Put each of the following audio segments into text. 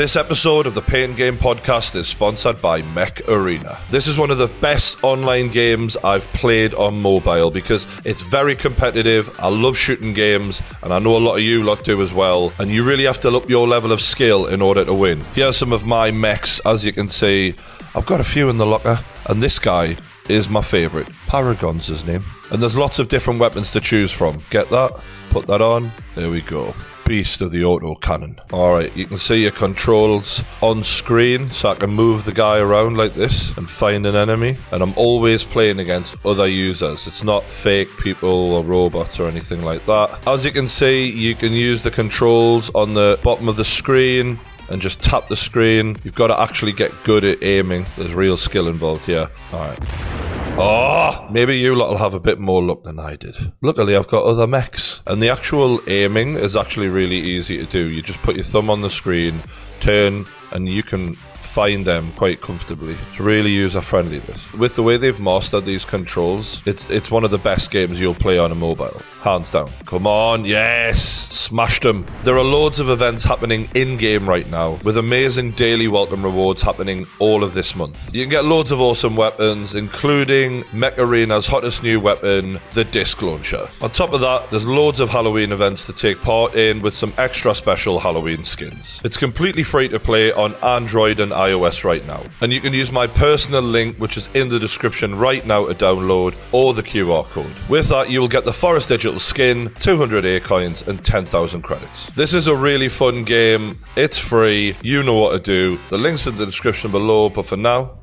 This episode of the Pain Game Podcast is sponsored by Mech Arena. This is one of the best online games I've played on mobile because it's very competitive. I love shooting games, and I know a lot of you lot do as well. And you really have to up your level of skill in order to win. Here are some of my mechs. As you can see, I've got a few in the locker, and this guy is my favourite. Paragon's his name. And there's lots of different weapons to choose from. Get that? Put that on. There we go beast of the auto cannon. Alright, you can see your controls on screen, so I can move the guy around like this and find an enemy. And I'm always playing against other users. It's not fake people or robots or anything like that. As you can see, you can use the controls on the bottom of the screen and just tap the screen. You've got to actually get good at aiming. There's real skill involved here. Alright. Oh, maybe you lot will have a bit more luck than I did. Luckily, I've got other mechs. And the actual aiming is actually really easy to do. You just put your thumb on the screen, turn, and you can find them quite comfortably. It's really user friendly. This with the way they've mastered these controls, it's it's one of the best games you'll play on a mobile, hands down. Come on, yes, smashed them. There are loads of events happening in game right now, with amazing daily welcome rewards happening all of this month. You can get loads of awesome weapons, including Mech Arena's hottest new weapon, the disc launcher. On top of that, there's loads of Halloween events to take part in with some extra special Halloween skins. It's completely free to play on Android and iOS right now. And you can use my personal link, which is in the description right now to download, or the QR code. With that, you will get the Forest Digital skin, 200 A coins, and 10,000 credits. This is a really fun game. It's free. You know what to do. The link's in the description below, but for now,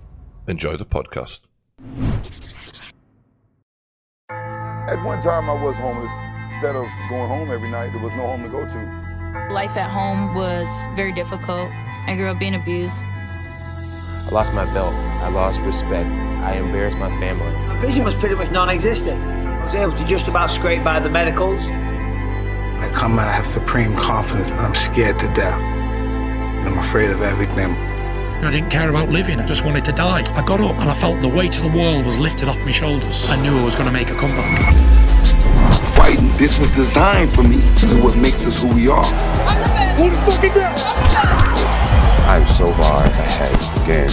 enjoy the podcast. At one time, I was homeless. Instead of going home every night, there was no home to go to. Life at home was very difficult. I grew up being abused. I lost my belt. I lost respect. I embarrassed my family. My vision was pretty much non-existent. I was able to just about scrape by the medicals. When I come out, I have supreme confidence, but I'm scared to death. I'm afraid of everything. I didn't care about living, I just wanted to die. I got up and I felt the weight of the world was lifted off my shoulders. I knew I was going to make a comeback. Fighting, this was designed for me. This is what makes us who we are. I'm the best. Who the fucking best? I'm so far ahead of this game.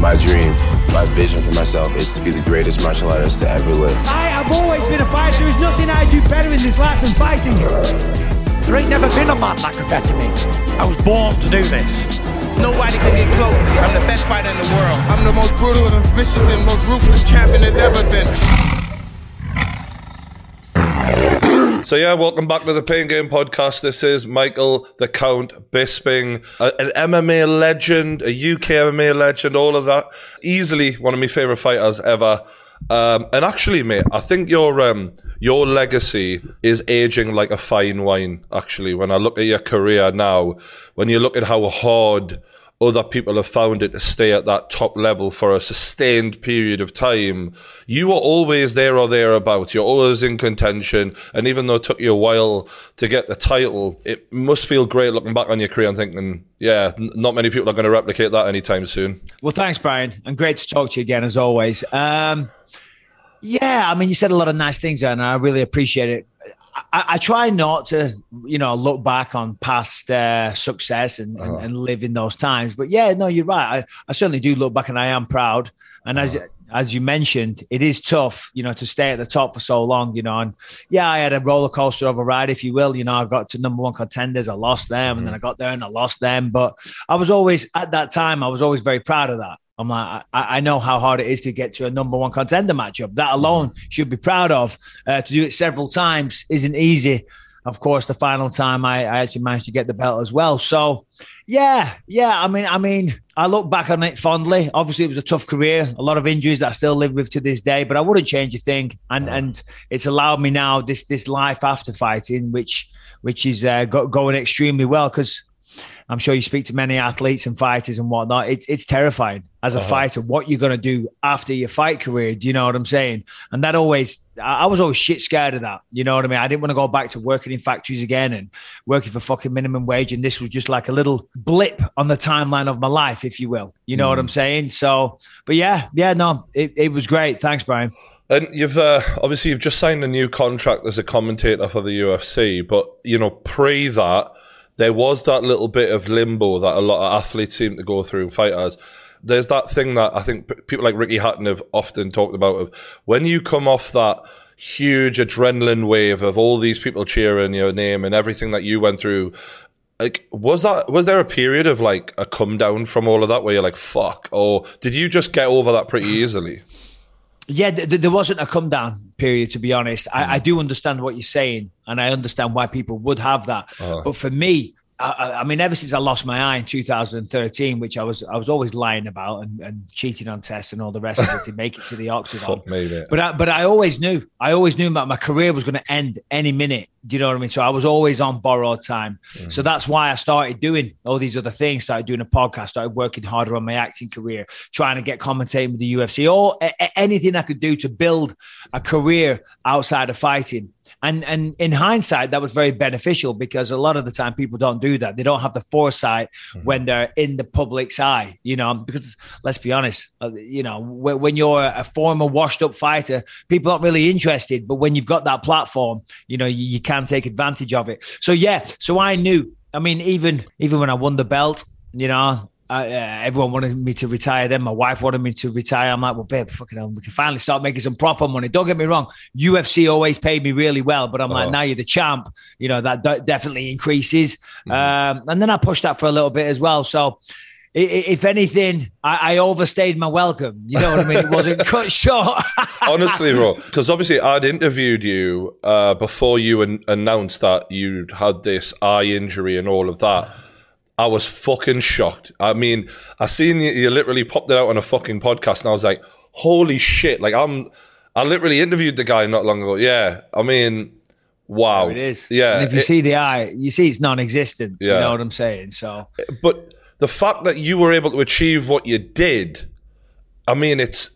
My dream, my vision for myself is to be the greatest martial artist to ever live. I have always been a fighter. There's nothing I do better in this life than fighting. There ain't never been a man that could better me. I was born to do this. Nobody can get close. I'm the best fighter in the world. I'm the most brutal and vicious and most ruthless champion there's ever been. So yeah, welcome back to the Pain Game Podcast. This is Michael the Count Bisping, an MMA legend, a UK MMA legend, all of that. Easily one of my favorite fighters ever. Um, and actually, mate, I think your um, your legacy is aging like a fine wine. Actually, when I look at your career now, when you look at how hard other people have found it to stay at that top level for a sustained period of time. You are always there or thereabouts. You're always in contention. And even though it took you a while to get the title, it must feel great looking back on your career and thinking, yeah, n- not many people are going to replicate that anytime soon. Well, thanks, Brian, and great to talk to you again as always. Um, yeah, I mean, you said a lot of nice things, and I really appreciate it. I, I try not to, you know, look back on past uh, success and, and, uh-huh. and live in those times. But yeah, no, you're right. I, I certainly do look back, and I am proud. And as uh-huh. as you mentioned, it is tough, you know, to stay at the top for so long, you know. And yeah, I had a roller coaster of a ride, if you will. You know, I got to number one contenders, I lost them, and then mm-hmm. I got there and I lost them. But I was always at that time, I was always very proud of that. I'm like, I, I know how hard it is to get to a number one contender matchup. That alone should be proud of. Uh, to do it several times isn't easy. Of course, the final time I, I actually managed to get the belt as well. So, yeah, yeah. I mean, I mean, I look back on it fondly. Obviously, it was a tough career, a lot of injuries that I still live with to this day. But I wouldn't change a thing, and and it's allowed me now this this life after fighting, which which is uh, go, going extremely well because I'm sure you speak to many athletes and fighters and whatnot. It's it's terrifying as a Uh-huh. fighter what you're going to do after your fight career. Do you know what I'm saying? And that always, I I was always shit scared of that. You know what I mean? I didn't want to go back to working in factories again and working for fucking minimum wage. And this was just like a little blip on the timeline of my life, if you will. You know what I'm saying? So, but yeah, yeah, no, it, it was great. Thanks, Brian. And you've uh, obviously you've just signed a new contract as a commentator for the UFC, but you know pre that there was that little bit of limbo that a lot of athletes seem to go through, and fighters. There's that thing that I think people like Ricky Hatton have often talked about of when you come off that huge adrenaline wave of all these people cheering your name and everything that you went through. Like, was that was there a period of like a come down from all of that where you're like fuck, or did you just get over that pretty easily? Yeah, th- th- there wasn't a come down period, to be honest. I, I do understand what you're saying, and I understand why people would have that. Uh. But for me, I, I mean, ever since I lost my eye in 2013, which I was I was always lying about and, and cheating on tests and all the rest of it to make it to the octagon. Fuck me. But I, but I always knew I always knew that my career was going to end any minute. Do you know what I mean? So I was always on borrowed time. Mm. So that's why I started doing all these other things. Started doing a podcast. Started working harder on my acting career. Trying to get commentating with the UFC or a- anything I could do to build a career outside of fighting. And and in hindsight, that was very beneficial because a lot of the time people don't do that. They don't have the foresight when they're in the public's eye. You know, because let's be honest, uh, you know, when, when you're a former washed-up fighter, people aren't really interested. But when you've got that platform, you know, you, you can take advantage of it. So yeah, so I knew. I mean, even even when I won the belt, you know, uh, uh, everyone wanted me to retire. Then my wife wanted me to retire. I'm like, well, babe, fucking hell, we can finally start making some proper money. Don't get me wrong, UFC always paid me really well, but I'm like, Uh-huh. now you're the champ. You know that de- definitely increases. Um, and then I pushed that for a little bit as well. So. If anything, I, I overstayed my welcome. You know what I mean? It wasn't cut short. Honestly, bro, because obviously I'd interviewed you uh, before you an- announced that you'd had this eye injury and all of that. I was fucking shocked. I mean, I seen you, you literally popped it out on a fucking podcast, and I was like, "Holy shit!" Like I'm, I literally interviewed the guy not long ago. Yeah, I mean, wow, it is. Yeah, And if you it- see the eye, you see it's non-existent. Yeah. You know what I'm saying? So but the fact that you were able to achieve what you did, I mean, it's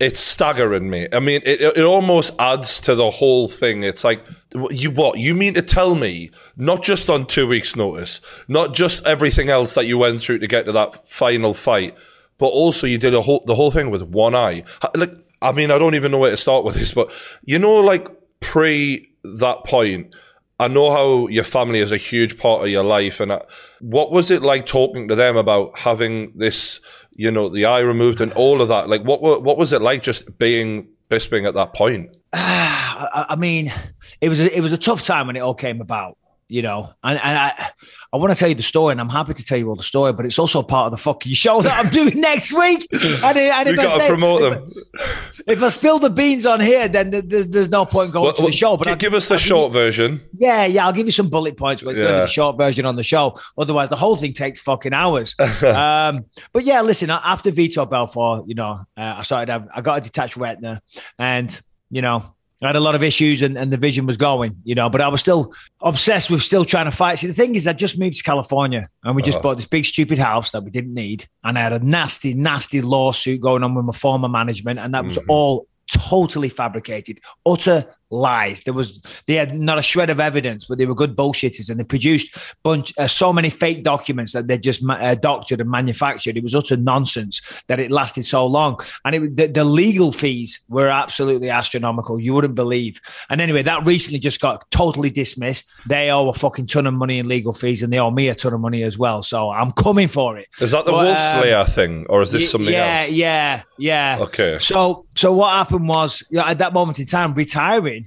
it's staggering me. I mean, it it almost adds to the whole thing. It's like you what you mean to tell me? Not just on two weeks' notice, not just everything else that you went through to get to that final fight, but also you did a whole the whole thing with one eye. Like, I mean, I don't even know where to start with this, but you know, like pre that point. I know how your family is a huge part of your life, and I, what was it like talking to them about having this, you know, the eye removed and all of that? Like, what wa- what was it like just being Bisping at that point? I, I mean, it was a, it was a tough time when it all came about, you know. And, and I I want to tell you the story, and I'm happy to tell you all the story, but it's also part of the fucking show that I'm doing next week. And, and if I got to say- promote them. I- If I spill the beans on here, then th- there's, there's no point going Well, to the show. But gi- give us the I'll short you- version. yeah, yeah, I'll give you some bullet points, but it's going to Yeah. be the short version on the show. Otherwise, the whole thing takes fucking hours. um, but yeah, listen, after Vitor Belfort, you know, uh, I started, I got a detached retina and, you know, I had a lot of issues and, and the vision was going, you know, but I was still obsessed with still trying to fight. See, the thing is, I just moved to California and we just Uh-huh. bought this big, stupid house that we didn't need. And I had a nasty, nasty lawsuit going on with my former management. And that was all totally fabricated, utter lies. There was they had not a shred of evidence, but they were good bullshitters, and they produced bunch uh, so many fake documents that they just ma- uh, doctored and manufactured. It was utter nonsense that it lasted so long, and it the, the legal fees were absolutely astronomical. You wouldn't believe. And anyway, that recently just got totally dismissed. They owe a fucking ton of money in legal fees, and they owe me a ton of money as well. So I'm coming for it. Is that the But, Wolf um, Slayer thing, or is this Y- something yeah, else? Yeah, yeah, yeah, Okay. So, so what happened was, you know, at that moment in time, retiring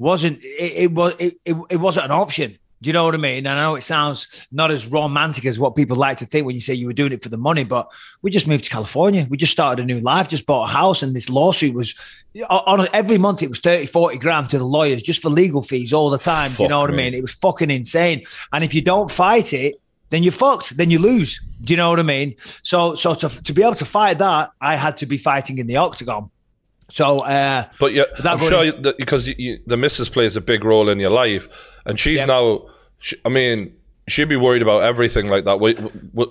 wasn't it, it was it, it, it wasn't an option. Do you know what I mean? And I know it sounds not as romantic as what people like to think when you say you were doing it for the money, but we just moved to California. We just started a new life, just bought a house, and this lawsuit was on every month it was 30, 40 grand to the lawyers just for legal fees all the time. Do you know what I mean? It was fucking insane. And if you don't fight it, then you're fucked. Then you lose. Do you know what I mean? So, so to, to be able to fight that, I had to be fighting in the octagon. So, uh, But yeah, I'm sure into- that because you, you, the missus plays a big role in your life, and she's Yeah. now. She, I mean, she'd be worried about everything like that.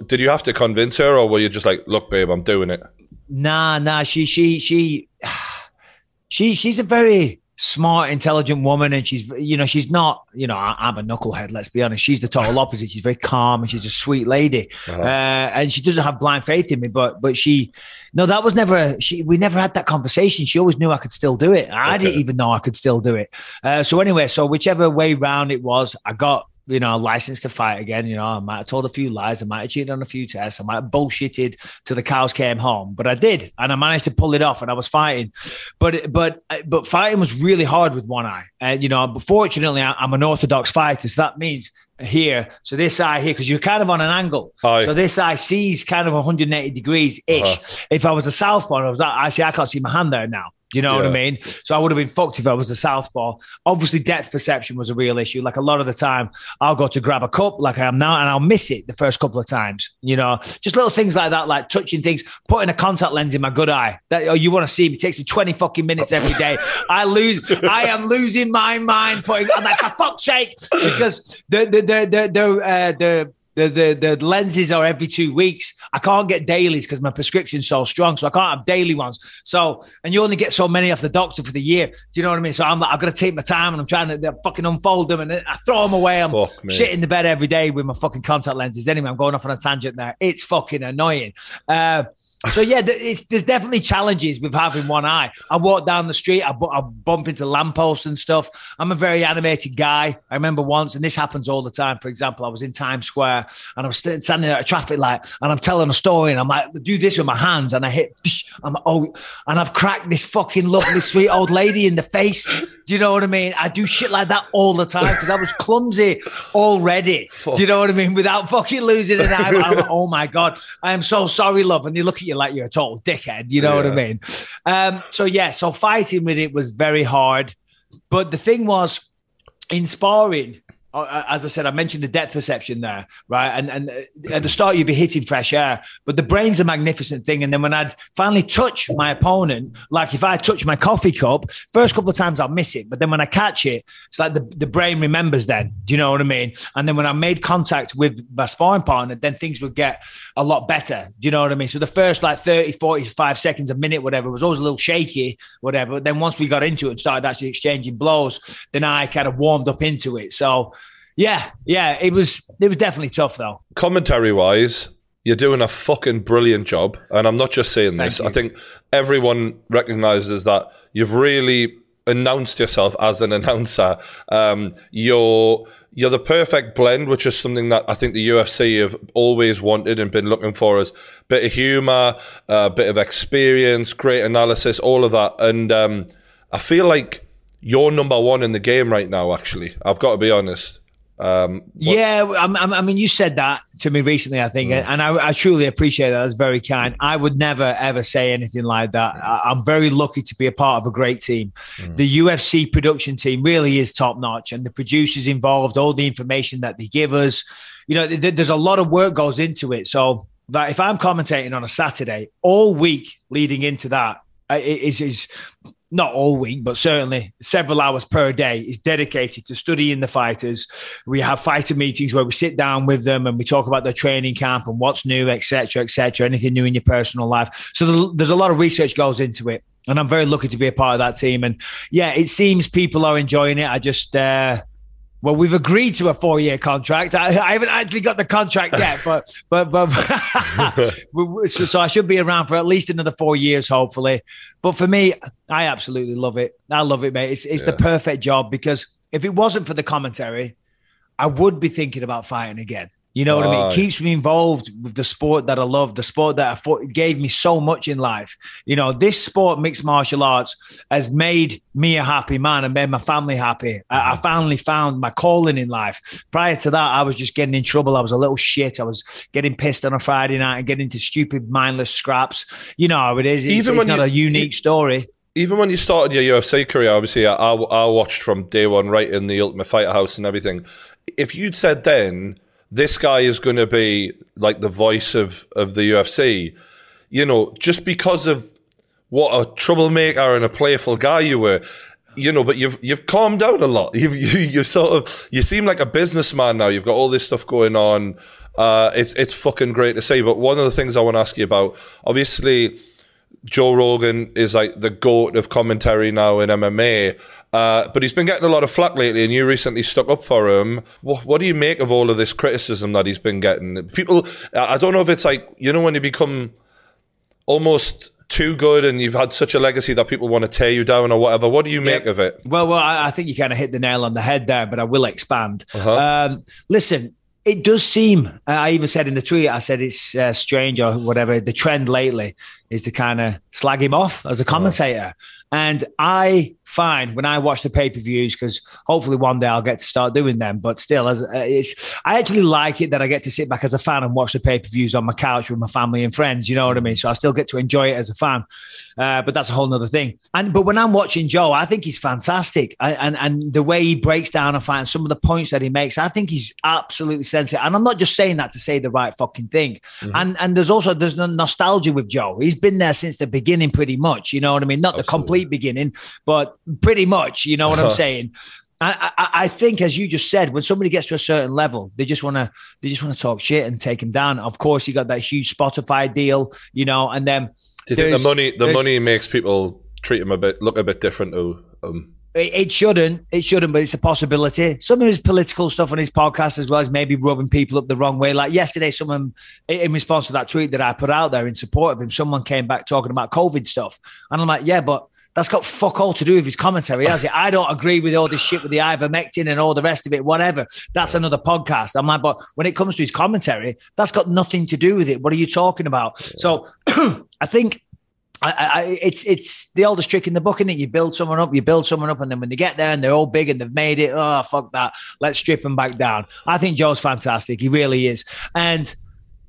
Did you have to convince her, or were you just like, "Look, babe, I'm doing it"? Nah, nah. She, she, she, she, she's a very smart, intelligent woman, and she's, you know, she's not, you know, I, I'm a knucklehead. Let's be honest. She's the total opposite. She's very calm and she's a sweet lady, Uh-huh. uh, and she doesn't have blind faith in me. But, but she, no, that was never. She, we never had that conversation. She always knew I could still do it. I Okay. didn't even know I could still do it. Uh, so anyway, so whichever way round it was, I got you know, licensed to fight again. You know, I might have told a few lies. I might have cheated on a few tests. I might have bullshitted till the cows came home, but I did, and I managed to pull it off. And I was fighting, but but but fighting was really hard with one eye. And you know, but fortunately, I'm an orthodox fighter, so that means here. So this eye here, because you're kind of on an angle. Aye. So this eye sees kind of 180 degrees ish. Uh-huh. If I was a southpaw, I was I see I can't see my hand there now. You know what I mean? So I would have been fucked if I was a southpaw. Obviously, depth perception was a real issue. Like a lot of the time, I'll go to grab a cup like I am now, and I'll miss it the first couple of times. You know, just little things like that, like touching things, putting a contact lens in my good eye. That oh, you want to see me? It takes me twenty fucking minutes every day. I lose. I am losing my mind. Putting. I'm like for fuck's sake, because the the the the the, uh, the the, the the lenses are every two weeks. I can't get dailies because my prescription's so strong, so I can't have daily ones. So and you only get so many off the doctor for the year. Do you know what I mean? So I'm like, I've got to take my time and I'm trying to uh, fucking unfold them and I throw them away. I'm Fuck shit in the bed every day with my fucking contact lenses. Anyway, I'm going off on a tangent there. It's fucking annoying. Uh, so yeah, there's definitely challenges with having one eye. I walk down the street, I, bu- I bump into lampposts and stuff. I'm a very animated guy. I remember once, and this happens all the time. For example, I was in Times Square and I was standing at a traffic light, and I'm telling a story, and I'm like, do this with my hands, and I hit, I'm oh, and I've cracked this fucking lovely sweet old lady in the face. Do you know what I mean? I do shit like that all the time because I was clumsy already. Do you know what I mean? Without fucking losing an eye, like, oh my god, I am so sorry, love. And they look at you like you're a total dickhead. You know what I mean? Um, so yeah, so fighting with it was very hard, but the thing was, in sparring. Uh, As I said, I mentioned the depth perception there, right? And and uh, at the start you'd be hitting fresh air, but the brain's a magnificent thing. And then when I'd finally touch my opponent, like if I touch my coffee cup, first couple of times I'll miss it, but then when I catch it, it's like the, the brain remembers. Then, do you know what I mean? And then when I made contact with my sparring partner, then things would get a lot better. Do you know what I mean? So the first like 30, 45 seconds, a minute, whatever, was always a little shaky, whatever. But then once we got into it and started actually exchanging blows, then I kind of warmed up into it. So yeah, yeah, it was it was definitely tough though. commentary wise, you're doing a fucking brilliant job. And I'm not just saying this. I think everyone recognizes that you've really announced yourself as an announcer. Um, you're you're the perfect blend, which is something that I think the UFC have always wanted and been looking for as bit of humor, a bit of experience, great analysis, all of that. And um, I feel like you're number one in the game right now. Actually, I've got to be honest. Um, what- Yeah, I'm, I'm- I mean, you said that to me recently, I think, mm. and I, I truly appreciate that. That's very kind. I would never ever say anything like that. Mm. I, I'm very lucky to be a part of a great team. Mm. The UFC production team really is top notch, and the producers involved, all the information that they give us, you know, th- there's a lot of work goes into it. So that if I'm commentating on a Saturday, all week leading into that is is not all week, but certainly several hours per day is dedicated to studying the fighters. We have fighter meetings where we sit down with them and we talk about their training camp and what's new, etc., etc. anything new in your personal life. So there's a lot of research goes into it. And I'm very lucky to be a part of that team. And yeah, it seems people are enjoying it. I just, uh, well, we've agreed to a four-year contract. I, I haven't actually got the contract yet, but but but so, so I should be around for at least another four years, hopefully. But for me, I absolutely love it. I love it, mate. It's it's the perfect job because if it wasn't for the commentary, I would be thinking about fighting again. You know what I mean? It keeps me involved with the sport that I love, the sport that I thought gave me so much in life. You know, this sport, mixed martial arts, has made me a happy man and made my family happy. I, I mm-hmm. finally found my calling in life. Prior to that, I was just getting in trouble. I was a little shit. I was getting pissed on a Friday night and getting into stupid, mindless scraps. You know how it is. It's, Even it's when not you- a unique story. even when you started your UFC career, obviously, I, I, I watched from day one, right in the Ultimate Fighter house and everything. If you'd said then, this guy is going to be like the voice of, of the UFC, you know, just because of what a troublemaker and a playful guy you were, you know, but you've you've calmed down a lot. You've you you sort of you seem like a businessman now. You've got all this stuff going on. Uh, it's it's fucking great to see. But one of the things I want to ask you about, obviously, Joe Rogan is like the goat of commentary now in MMA. Uh, but he's been getting a lot of flack lately, and you recently stuck up for him. What, what do you make of all of this criticism that he's been getting? People, I don't know if it's like you know when you become almost too good and you've had such a legacy that people want to tear you down or whatever. What do you make Yep. of it? Well, well, I, I think you kind of hit the nail on the head there, but I will expand. Uh-huh. Um, listen, it does seem. Uh, I even said in the tweet, I said it's uh, strange or whatever. The trend lately is to kind of slag him off as a commentator, and I find when I watch the pay per views because hopefully one day I'll get to start doing them. But still, as uh, it's, I actually like it that I get to sit back as a fan and watch the pay per views on my couch with my family and friends. You know what I mean? So I still get to enjoy it as a fan. Uh, but that's a whole nother thing. And but when I'm watching Joe, I think he's fantastic, I, and and the way he breaks down a fight and some of the points that he makes, I think he's absolutely sensitive. And I'm not just saying that to say the right fucking thing. And and there's also there's no nostalgia with Joe. He's been there since the beginning, pretty much. You know what I mean? Not the complete beginning, but pretty much. You know what I'm Uh-huh. saying? I, I, I think, as you just said, when somebody gets to a certain level, they just want to they just want to talk shit and take him down. Of course, you got that huge Spotify deal, you know, and then Do you think the money the money makes people treat him a bit look a bit different to um It, it shouldn't. It shouldn't, but it's a possibility. Some of his political stuff on his podcast, as well as maybe rubbing people up the wrong way. Like yesterday, someone in in response to that tweet that I put out there in support of him, someone came back talking about COVID stuff, and I'm like, yeah, but. That's got fuck all to do with his commentary, has it? I don't agree with all this shit with the ivermectin and all the rest of it, whatever. That's another podcast. I'm like, but when it comes to his commentary, that's got nothing to do with it. What are you talking about? So I think I, I, it's it's the oldest trick in the book, is it? You build someone up, you build someone up, and then when they get there and they're all big and they've made it, oh fuck that, let's strip them back down. I think Joe's fantastic, he really is, and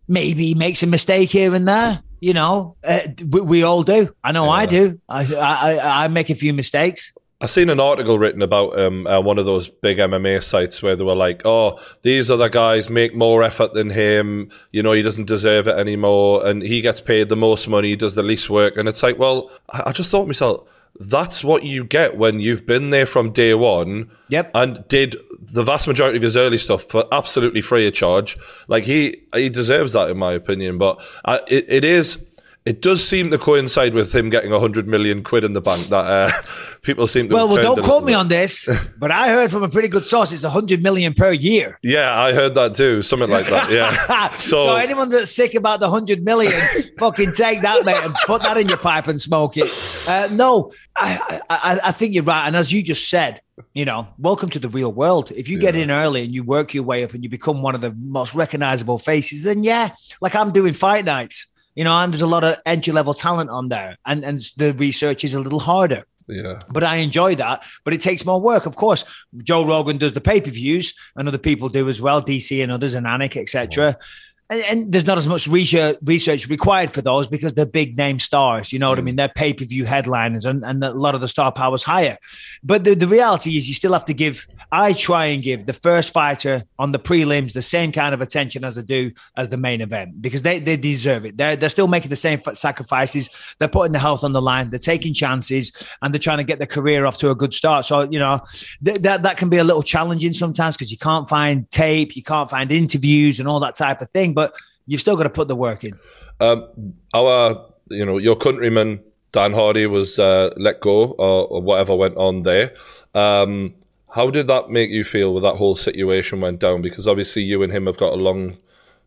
maybe he makes a mistake here and there. You know, uh, we, we all do. I know I do. I, I I make a few mistakes. I seen an article written about um, uh, one of those big MMA sites where they were like, "Oh, these other guys make more effort than him. You know, he doesn't deserve it anymore, and he gets paid the most money, he does the least work." And it's like, well, I, I just thought to myself, that's what you get when you've been there from day one. Yep. And did the vast majority of his early stuff for absolutely free of charge. Like he he deserves that, in my opinion. But uh, it, it is. It does seem to coincide with him getting a hundred million quid in the bank. That uh, people seem to. Well, well, don't quote me bit. on this, but I heard from a pretty good source it's a hundred million per year. Yeah, I heard that too. Something like that. Yeah. so, So, anyone that's sick about the hundred million, fucking take that, mate, and put that in your pipe and smoke it. Uh, no, I, I, I think you're right. And as you just said, you know, welcome to the real world. If you get in early and you work your way up and you become one of the most recognizable faces, then yeah, like I'm doing fight nights, you know, and there's a lot of entry level talent on there, and and the research is a little harder yeah. but I enjoy that. But it takes more work, of course. Joe Rogan does the pay per views, and other people do as well, DC and others, and Anik, etc. And, and there's not as much research, research required for those because they're big name stars. You know what I mm. mean? They're pay per view headliners, and, and a lot of the star power is higher. But the, the reality is, you still have to give. I try and give the first fighter on the prelims the same kind of attention as I do as the main event because they, they deserve it. They're, they're still making the same sacrifices. They're putting their health on the line. They're taking chances and they're trying to get their career off to a good start. So, you know, th- that, that can be a little challenging sometimes because you can't find tape, you can't find interviews and all that type of thing, but you've still got to put the work in. Um, our, you know, your countryman Dan Hardy was uh, let go or, or whatever went on there. Um, how did that make you feel with that whole situation went down? Because obviously you and him have got a long,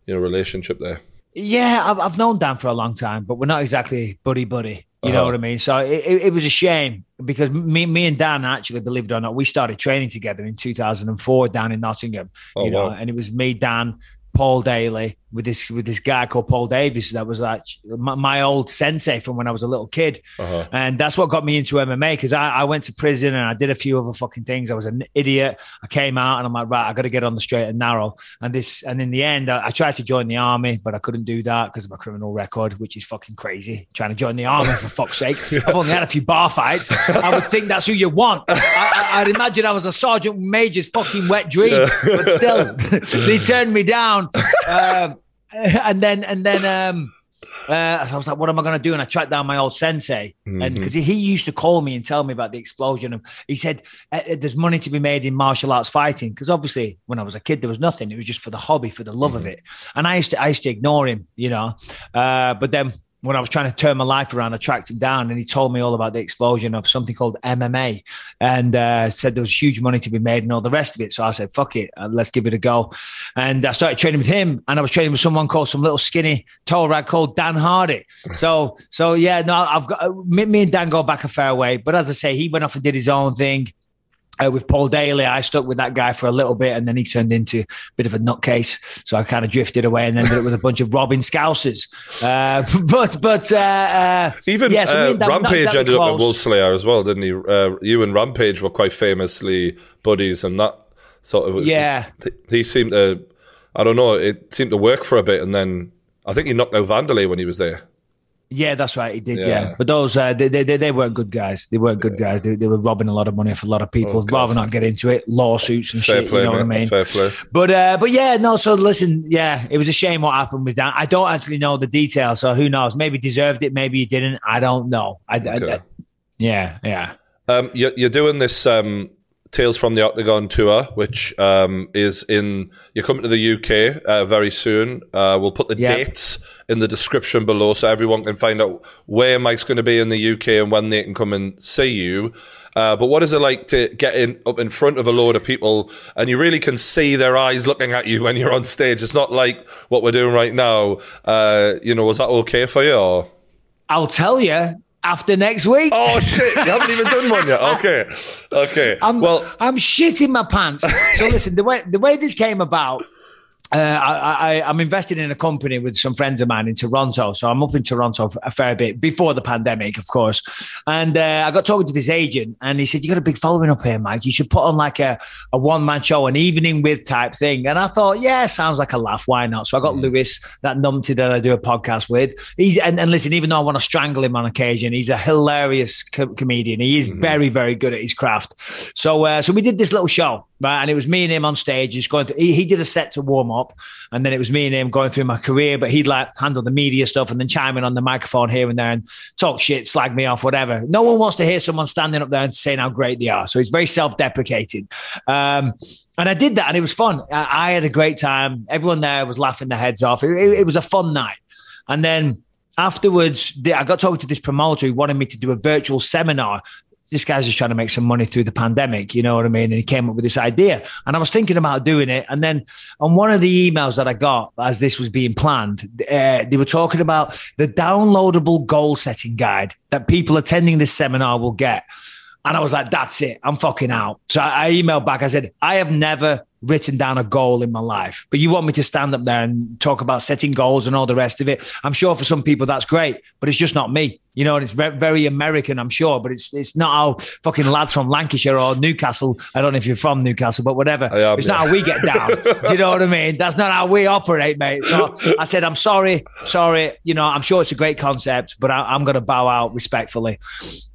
you know, relationship there. Yeah, I've, I've known Dan for a long time, but we're not exactly buddy buddy. You know Uh-huh. what I mean? So it, it, it was a shame because me, me and Dan actually, believe it or not, we started training together in 2004 down in Nottingham. Oh, you know, wow. and it was me, Dan, Paul Daley with this with this guy called Paul Davis that was like my, my old sensei from when I was a little kid, Uh-huh. and that's what got me into MMA because I, I went to prison and I did a few other fucking things. I was an idiot. I came out and I'm like, right, I got to get on the straight and narrow. And this, and in the end, I, I tried to join the army, but I couldn't do that because of my criminal record, which is fucking crazy. Trying to join the army for fuck's sake. I've only had a few bar fights. I would think that's who you want. I, I, I'd imagine I was a sergeant major's fucking wet dream, but still, they turned me down. Um, and then, and then, um, uh, I was like, what am I going to do? And I tracked down my old sensei. And because he, used to call me and tell me about the explosion. Of, he said, uh, uh, there's money to be made in martial arts fighting. Because obviously, when I was a kid, there was nothing. It was just for the hobby, for the love of it. And I used to, I used to ignore him, you know. Uh, but then when I was trying to turn my life around, I tracked him down and he told me all about the explosion of something called MMA and uh, said there was huge money to be made and all the rest of it. So I said, fuck it, uh, let's give it a go. And I started training with him and I was training with someone called some little skinny tall rag called Dan Hardy. So, so yeah, no, I've got, me, me and Dan go back a fair way. But as I say, he went off and did his own thing. Uh, with Paul Daley, I stuck with that guy for a little bit, and then he turned into a bit of a nutcase. So I kind of drifted away, and ended up with a bunch of Robin Scousers. Uh, but but uh, uh, even yeah, so uh, and Dan were Rampage ended up with close. Wolf Slayer as well, didn't he? Uh, you and Rampage were quite famously buddies, and that sort of Yeah. He, he seemed to, I don't know, it seemed to work for a bit, and then I think he knocked out Vanderlei when he was there. Yeah, that's right. He did. Yeah, Yeah. but those uh, they, they they weren't good guys. They weren't good guys. They, they were robbing a lot of money off a lot of people. Oh, Rather not get into it, lawsuits and Fair shit. play, you know what I mean? Fair play. But uh, but yeah, no. So listen, yeah, it was a shame what happened with Dan. I don't actually know the details, so who knows? Maybe deserved it, maybe he didn't. I don't know. I, I- Okay. I- yeah, yeah. Um, you're, you're doing this um, Tales from the Octagon tour, which um, is in. You're coming to the UK uh, very soon. Uh, we'll put the Yeah. dates in the description below so everyone can find out where Mike's going to be in the UK and when they can come and see you. Uh, but what is it like to get in up in front of a load of people and you really can see their eyes looking at you when you're on stage? It's not like what we're doing right now. Uh, you know, was that okay for you? Or? I'll tell you after next week. Oh shit! You haven't even done one yet. Okay, okay. I'm well, I'm shitting my pants. So listen, the way the way this came about. Uh, I, I, I'm invested in a company with some friends of mine in Toronto. So I'm up in Toronto a fair bit before the pandemic, of course. And uh, I got talking to this agent, and he said, You got a big following up here, Mike. You should put on like a, a one man show, an evening with type thing. And I thought, Yeah, sounds like a laugh. Why not? So I got Luis, that numpty that I do a podcast with. He's, and, and listen, even though I want to strangle him on occasion, he's a hilarious co- comedian. He is very, very good at his craft. So, uh, so we did this little show, right? And it was me and him on stage. Just going. To, he, he did a set to warm up, and then it was me and him going through my career. But he'd like handle the media stuff and then chime in on the microphone here and there and talk shit, slag me off, whatever. No one wants to hear someone standing up there and saying how great they are. So it's very self-deprecating. Um, and I did that, and it was fun. I, I had a great time. Everyone there was laughing their heads off. It, it- it was a fun night. And then afterwards, I got talking to this promoter who wanted me to do a virtual seminar. This guy's just trying to make some money through the pandemic, you know what I mean? And he came up with this idea. And I was thinking about doing it. And then on one of the emails that I got as this was being planned, uh, they were talking about the downloadable goal setting guide that people attending this seminar will get. And I was like, that's it. I'm fucking out. So I, I emailed back. I said, I have never written down a goal in my life, but you want me to stand up there and talk about setting goals and all the rest of it. I'm sure for some people that's great, but it's just not me. You know, and it's very, American, I'm sure, but it's it's not how fucking lads from Lancashire or Newcastle. I don't know if you're from Newcastle, but whatever. Am, it's yeah. not how we get down. Do you know what I mean? That's not how we operate, mate. So I said, I'm sorry, sorry. You know, I'm sure it's a great concept, but I, I'm going to bow out respectfully.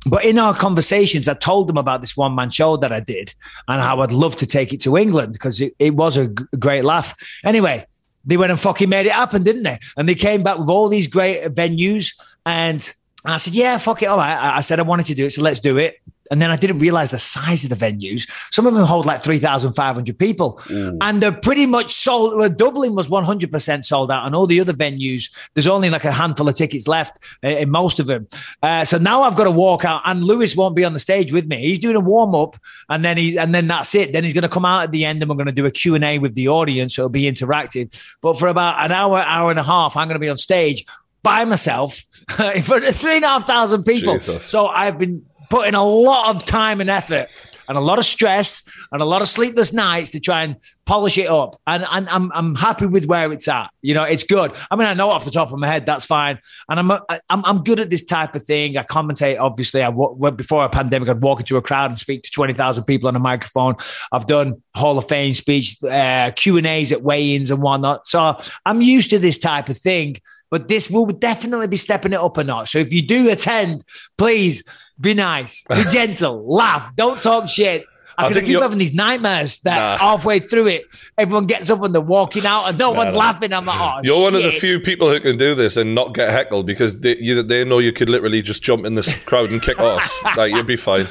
But in our conversations, I told them about this one man show that I did and how I'd love to take it to England because it, it was a g- great laugh. Anyway, they went and fucking made it happen, didn't they? And they came back with all these great venues. And I said, yeah, fuck it. All right. I said I wanted to do it. So let's do it. And then I didn't realize the size of the venues. Some of them hold like 3,500 people. And they're pretty much sold. Well, Dublin was 100% sold out. And all the other venues, there's only like a handful of tickets left uh, in most of them. Uh, so now I've got to walk out and Luis won't be on the stage with me. He's doing a warm up and then he, and then that's it. Then he's going to come out at the end and we're going to do a Q&A with the audience. So it'll be interactive. But for about an hour, hour and a half, I'm going to be on stage by myself in front of three and a half thousand people. Jesus. So I've been putting a lot of time and effort and a lot of stress and a lot of sleepless nights to try and polish it up. And, and I'm, I'm happy with where it's at. You know, it's good. I mean, I know off the top of my head, that's fine. And I'm, I'm, I'm good at this type of thing. I commentate, obviously. I before a pandemic, I'd walk into a crowd and speak to 20,000 people on a microphone. I've done Hall of Fame speech, uh, Q and A's at weigh-ins and whatnot. So I'm used to this type of thing, but this will definitely be stepping it up a notch. So if you do attend, please be nice, be gentle, laugh, don't talk shit. I Because I, think keep you're- having these nightmares that Nah. halfway through it, everyone gets up and they're walking out and no one's no. laughing. I'm like, oh, You're one of the few people who can do this and not get heckled because they, you, they know you could literally just jump in this crowd and kick ass. Like you'd be fine.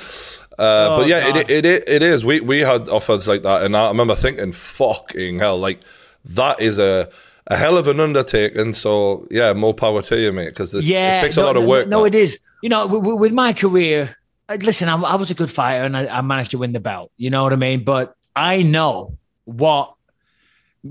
Uh, Oh, but yeah, God. it, it it is. We we had offers like that, and I remember thinking, "Fucking hell!" Like that is a a hell of an undertaking. So yeah, more power to you, mate, because yeah, it takes no, a lot of no, work. No, that. it is. You know, with my career, listen, I, I was a good fighter and I, I managed to win the belt. You know what I mean? But I know what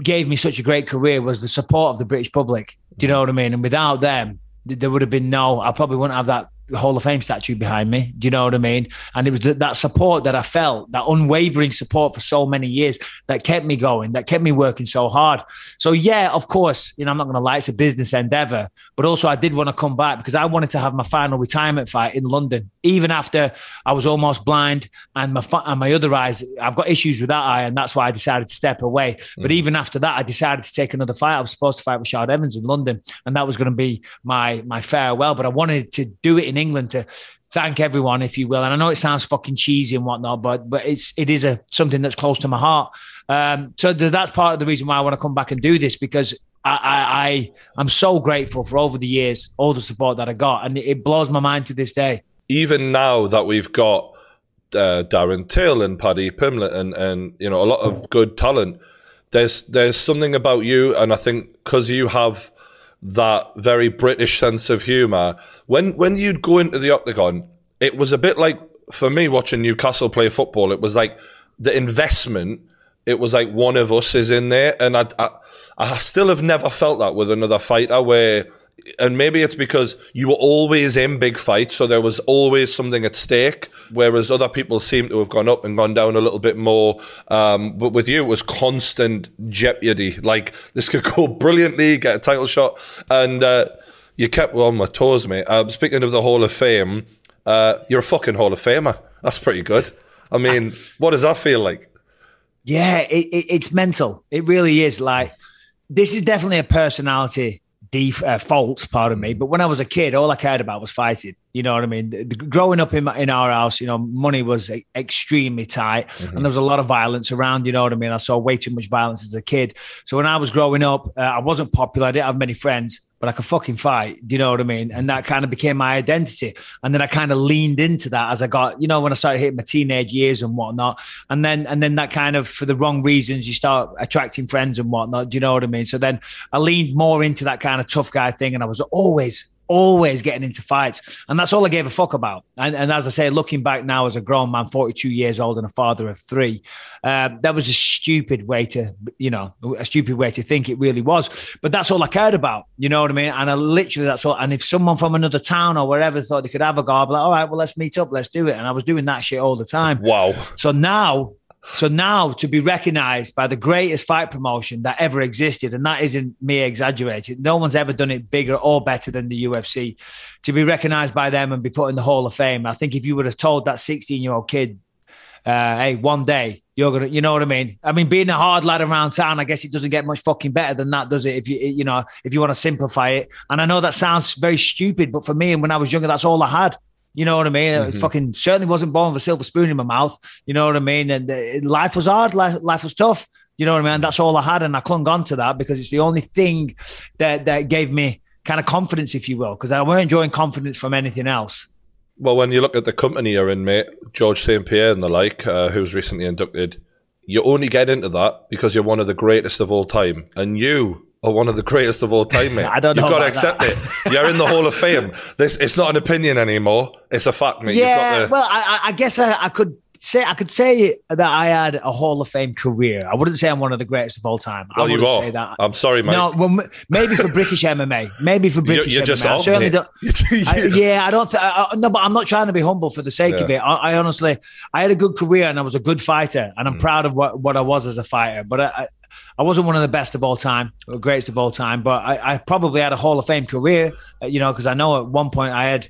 gave me such a great career was the support of the British public. Do you know what I mean? And without them, there would have been no. I probably wouldn't have that Hall of Fame statue behind me. Do you know what I mean? And it was th- that support that I felt, that unwavering support for so many years that kept me going, that kept me working so hard. So yeah, of course, you know, I'm not going to lie, it's a business endeavor, but also I did want to come back because I wanted to have my final retirement fight in London, even after I was almost blind and my and my other eyes, I've got issues with that eye, and that's why I decided to step away. But even after that, I decided to take another fight. I was supposed to fight with Rashad Evans in London, and that was going to be my my farewell. But I wanted to do it in England to thank everyone, if you will. And I know it sounds fucking cheesy and whatnot, but but it's it is a something that's close to my heart. Um, so th- that's part of the reason why I want to come back and do this because I, I, I I'm so grateful for over the years all the support that I got, and it blows my mind to this day. Even now that we've got uh, Darren Till and Paddy Pimblett and, and you know a lot of good talent, there's there's something about you, and I think because you have that very British sense of humour, when when you'd go into the octagon, it was a bit like for me watching Newcastle play football. It was like the investment. It was like one of us is in there, and I, I I still have never felt that with another fighter where and maybe it's because you were always in big fights, so there was always something at stake. Whereas other people seem to have gone up and gone down a little bit more. Um, but with you, it was constant jeopardy. Like this could go brilliantly, get a title shot, and uh, you kept well on my toes, mate. Um, speaking of the Hall of Fame, uh, you're a fucking Hall of Famer. That's pretty good. I mean, what does that feel like? Yeah, it, it, it's mental. It really is. Like this is definitely a personality def- uh, fault, pardon me. But when I was a kid, all I cared about was fighting. You know what I mean? The- the- growing up in my, in our house, you know, money was e- extremely tight, and there was a lot of violence around. You know what I mean? I saw way too much violence as a kid. So when I was growing up, uh, I wasn't popular. I didn't have many friends, but I could fucking fight. Do you know what I mean? And that kind of became my identity. And then I kind of leaned into that as I got, you know, when I started hitting my teenage years and whatnot. And then, and then that kind of, for the wrong reasons, you start attracting friends and whatnot. Do you know what I mean? So then I leaned more into that kind of tough guy thing. And I was always, always getting into fights. And that's all I gave a fuck about. And, and as I say, looking back now as a grown man, 42 years old and a father of three, um, that was a stupid way to, you know, a stupid way to think it really was. But that's all I cared about. You know what I mean? And I literally, that's all. And if someone from another town or wherever thought they could have a go, I'd be like, all right, well, let's meet up, let's do it. And I was doing that shit all the time. Wow. So now, so now to be recognized by the greatest fight promotion that ever existed, and that isn't me exaggerating. No one's ever done it bigger or better than the UFC. To be recognized by them and be put in the Hall of Fame. I think if you would have told that 16 year old kid, uh, hey, one day you're gonna, you know what I mean? I mean, being a hard lad around town, I guess it doesn't get much fucking better than that, does it? If you, you know, if you want to simplify it. And I know that sounds very stupid, but for me, and when I was younger, that's all I had. You know what I mean? I fucking certainly wasn't born with a silver spoon in my mouth. You know what I mean? And uh, life was hard. Life, life was tough. You know what I mean? That's all I had, and I clung on to that because it's the only thing that that gave me kind of confidence, if you will, because I weren't drawing confidence from anything else. Well, when you look at the company you're in, mate, Georges St. Pierre and the like, uh, who was recently inducted, you only get into that because you're one of the greatest of all time. And you are one of the greatest of all time, mate. I don't know. You've know got to accept that. it. You're in the Hall of Fame. This It's not an opinion anymore. It's a fact, mate. yeah, You've got to, well, I, I- I guess I, I could say I could say that I had a Hall of Fame career. I wouldn't say I'm one of the greatest of all time. I well, you wouldn't are. say that. I'm sorry, mate. No, well, maybe for British MMA, maybe for you, British you MMA. just I are, certainly mate. don't. I, yeah, I don't. Th- I, I- no, but I'm not trying to be humble for the sake of it. I, I honestly, I had a good career and I was a good fighter, and I'm Mm. proud of what, what I was as a fighter. But I, I, wasn't one of the best of all time, or greatest of all time. But I, I probably had a Hall of Fame career, uh, you know, because I know at one point I had.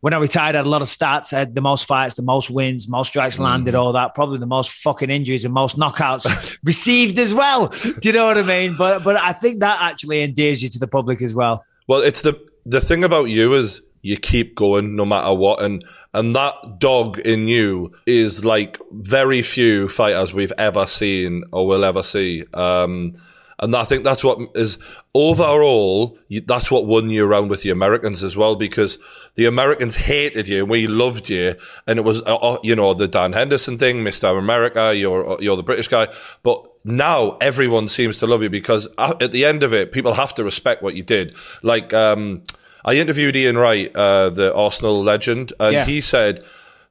When I retired, I had a lot of stats. I had the most fights, the most wins, most strikes landed, Mm. all that. Probably the most fucking injuries and most knockouts received as well. Do you know what I mean? But but I think that actually endears you to the public as well. Well, it's the the thing about you is you keep going no matter what, and and that dog in you is like very few fighters we've ever seen or will ever see. Um, and I think that's what is overall. That's what won you around with the Americans as well, because the Americans hated you, we loved you, and it was uh, uh, you know the Dan Henderson thing, Mister America. You're you're the British guy, but now everyone seems to love you because at the end of it, people have to respect what you did. Like, um, I interviewed Ian Wright, uh, the Arsenal legend, and Yeah. he said,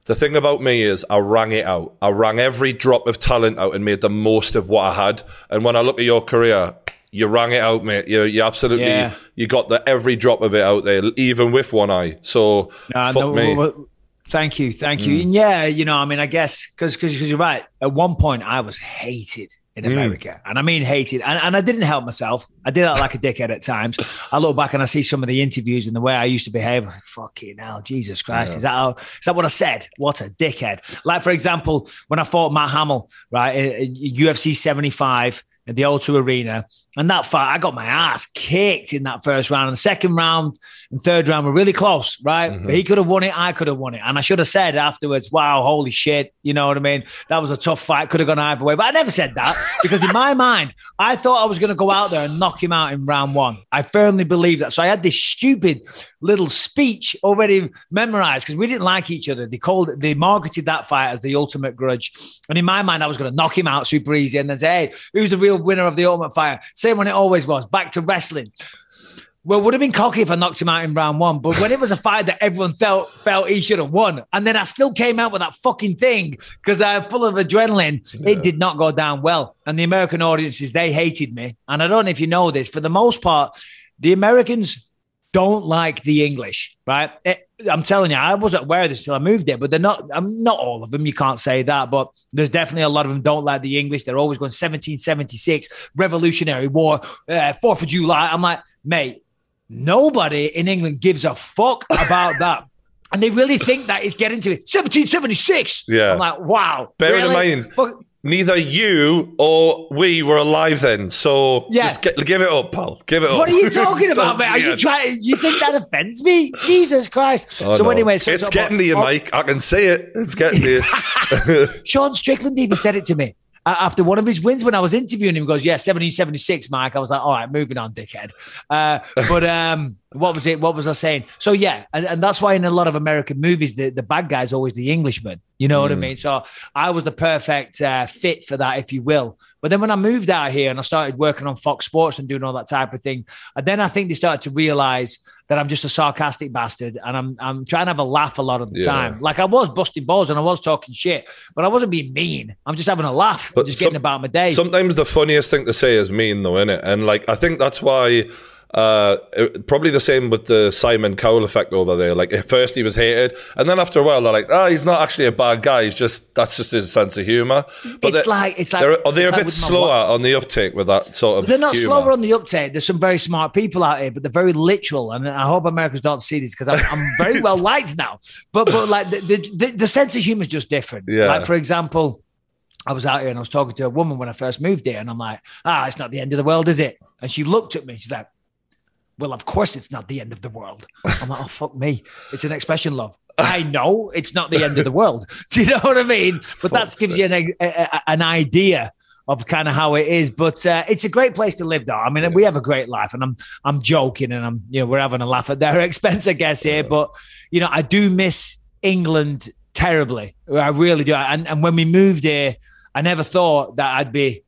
the thing about me is I rang it out. I rang every drop of talent out and made the most of what I had. And when I look at your career, you rang it out, mate. You, you absolutely, Yeah. you got the every drop of it out there, even with one eye. So, No, fuck no, me. Mm. well, well, Thank you, thank you. And yeah, you know, I mean, I guess because because you're right. At one point, I was hated in Mm. America, and I mean hated, and, and I didn't help myself. I did act like a dickhead at times. I look back and I see some of the interviews and the way I used to behave. Fucking hell, Jesus Christ! Is that how? Is that what I said? What a dickhead! Like for example, when I fought Matt Hamill, right, in, in UFC 75 at the O2 Arena, and that fight, I got my ass kicked in that first round. And the second round and third round were really close, right? Mm-hmm. He could have won it, I could have won it. And I should have said afterwards, wow, holy shit. You know what I mean? That was a tough fight, could have gone either way. But I never said that because in my mind, I thought I was going to go out there and knock him out in round one. I firmly believe that. So I had this stupid little speech already memorized because we didn't like each other. They called they marketed that fight as the ultimate grudge. And in my mind, I was going to knock him out super easy and then say, hey, who's the real winner of the ultimate fight? Same when it always was, back to wrestling. Well, it would have been cocky if I knocked him out in round one, but when it was a fight that everyone felt felt he should have won, and then I still came out with that fucking thing because I'm full of adrenaline, it did not go down well. And the American audiences they hated me, and I don't know if you know this. For the most part, the Americans don't like the English, right? It- I'm telling you, I wasn't aware of this till I moved there, but they're not. I'm not all of them. You can't say that, but there's definitely a lot of them don't like the English. They're always going 1776, Revolutionary War, uh, Fourth of July. I'm like, mate, nobody in England gives a fuck about that. And they really think that it's getting to it. 1776. Yeah. I'm like, wow. Bear in mind- Fuck- Neither you or we were alive then, so Yeah. just get, give it up, pal. Give it up. What are you talking So about, mate? Are you trying? You think that offends me? Jesus Christ! Oh, so no. anyway, so, it's getting to you, Mike. I can see it. It's getting to you. Sean Strickland even said it to me uh, after one of his wins when I was interviewing him. He goes, "Yeah, 1776, Mike." I was like, "All right, moving on, dickhead." Uh, but um, what was it? What was I saying? So yeah, and, and that's why in a lot of American movies, the, the bad guy's always the Englishman. You know what I mean? So I was the perfect uh, fit for that, if you will. But then when I moved out here and I started working on Fox Sports and doing all that type of thing, and then I think they started to realize that I'm just a sarcastic bastard and I'm I'm trying to have a laugh a lot of the Yeah. time. Like I was busting balls and I was talking shit, but I wasn't being mean. I'm just having a laugh, But just some- getting about my day. Sometimes the funniest thing to say is mean, though, isn't it? And like, I think that's why. Uh, it- probably the same with the Simon Cowell effect over there. Like at first he was hated, and then after a while they're like, "Ah, he's not actually a bad guy. He's just that's just his sense of humor." But It's like- it's like- they're, are they it's a like bit slower on the uptake with that sort of. they're not humor. slower on the uptake. There's some very smart people out here, but they're very literal. And I hope Americans don't see this because I'm, I'm very well liked now. But but like the, the, the, the sense of humor is just different. Yeah. Like for example, I was out here and I was talking to a woman when I first moved here, and I'm like, ah, it's not the end of the world, is it? And she looked at me. She's like, well, of course it's not the end of the world. I'm like, oh fuck me, it's an expression, love. I know it's not the end of the world. Do you know what I mean? But that gives you an, a, a- an idea of kind of how it is. But uh, it's a great place to live, though. I mean, we have a great life, and I'm I'm joking, and I'm you know we're having a laugh at their expense, I guess here. But you know, I do miss England terribly. I really do. And and when we moved here, I never thought that I'd be.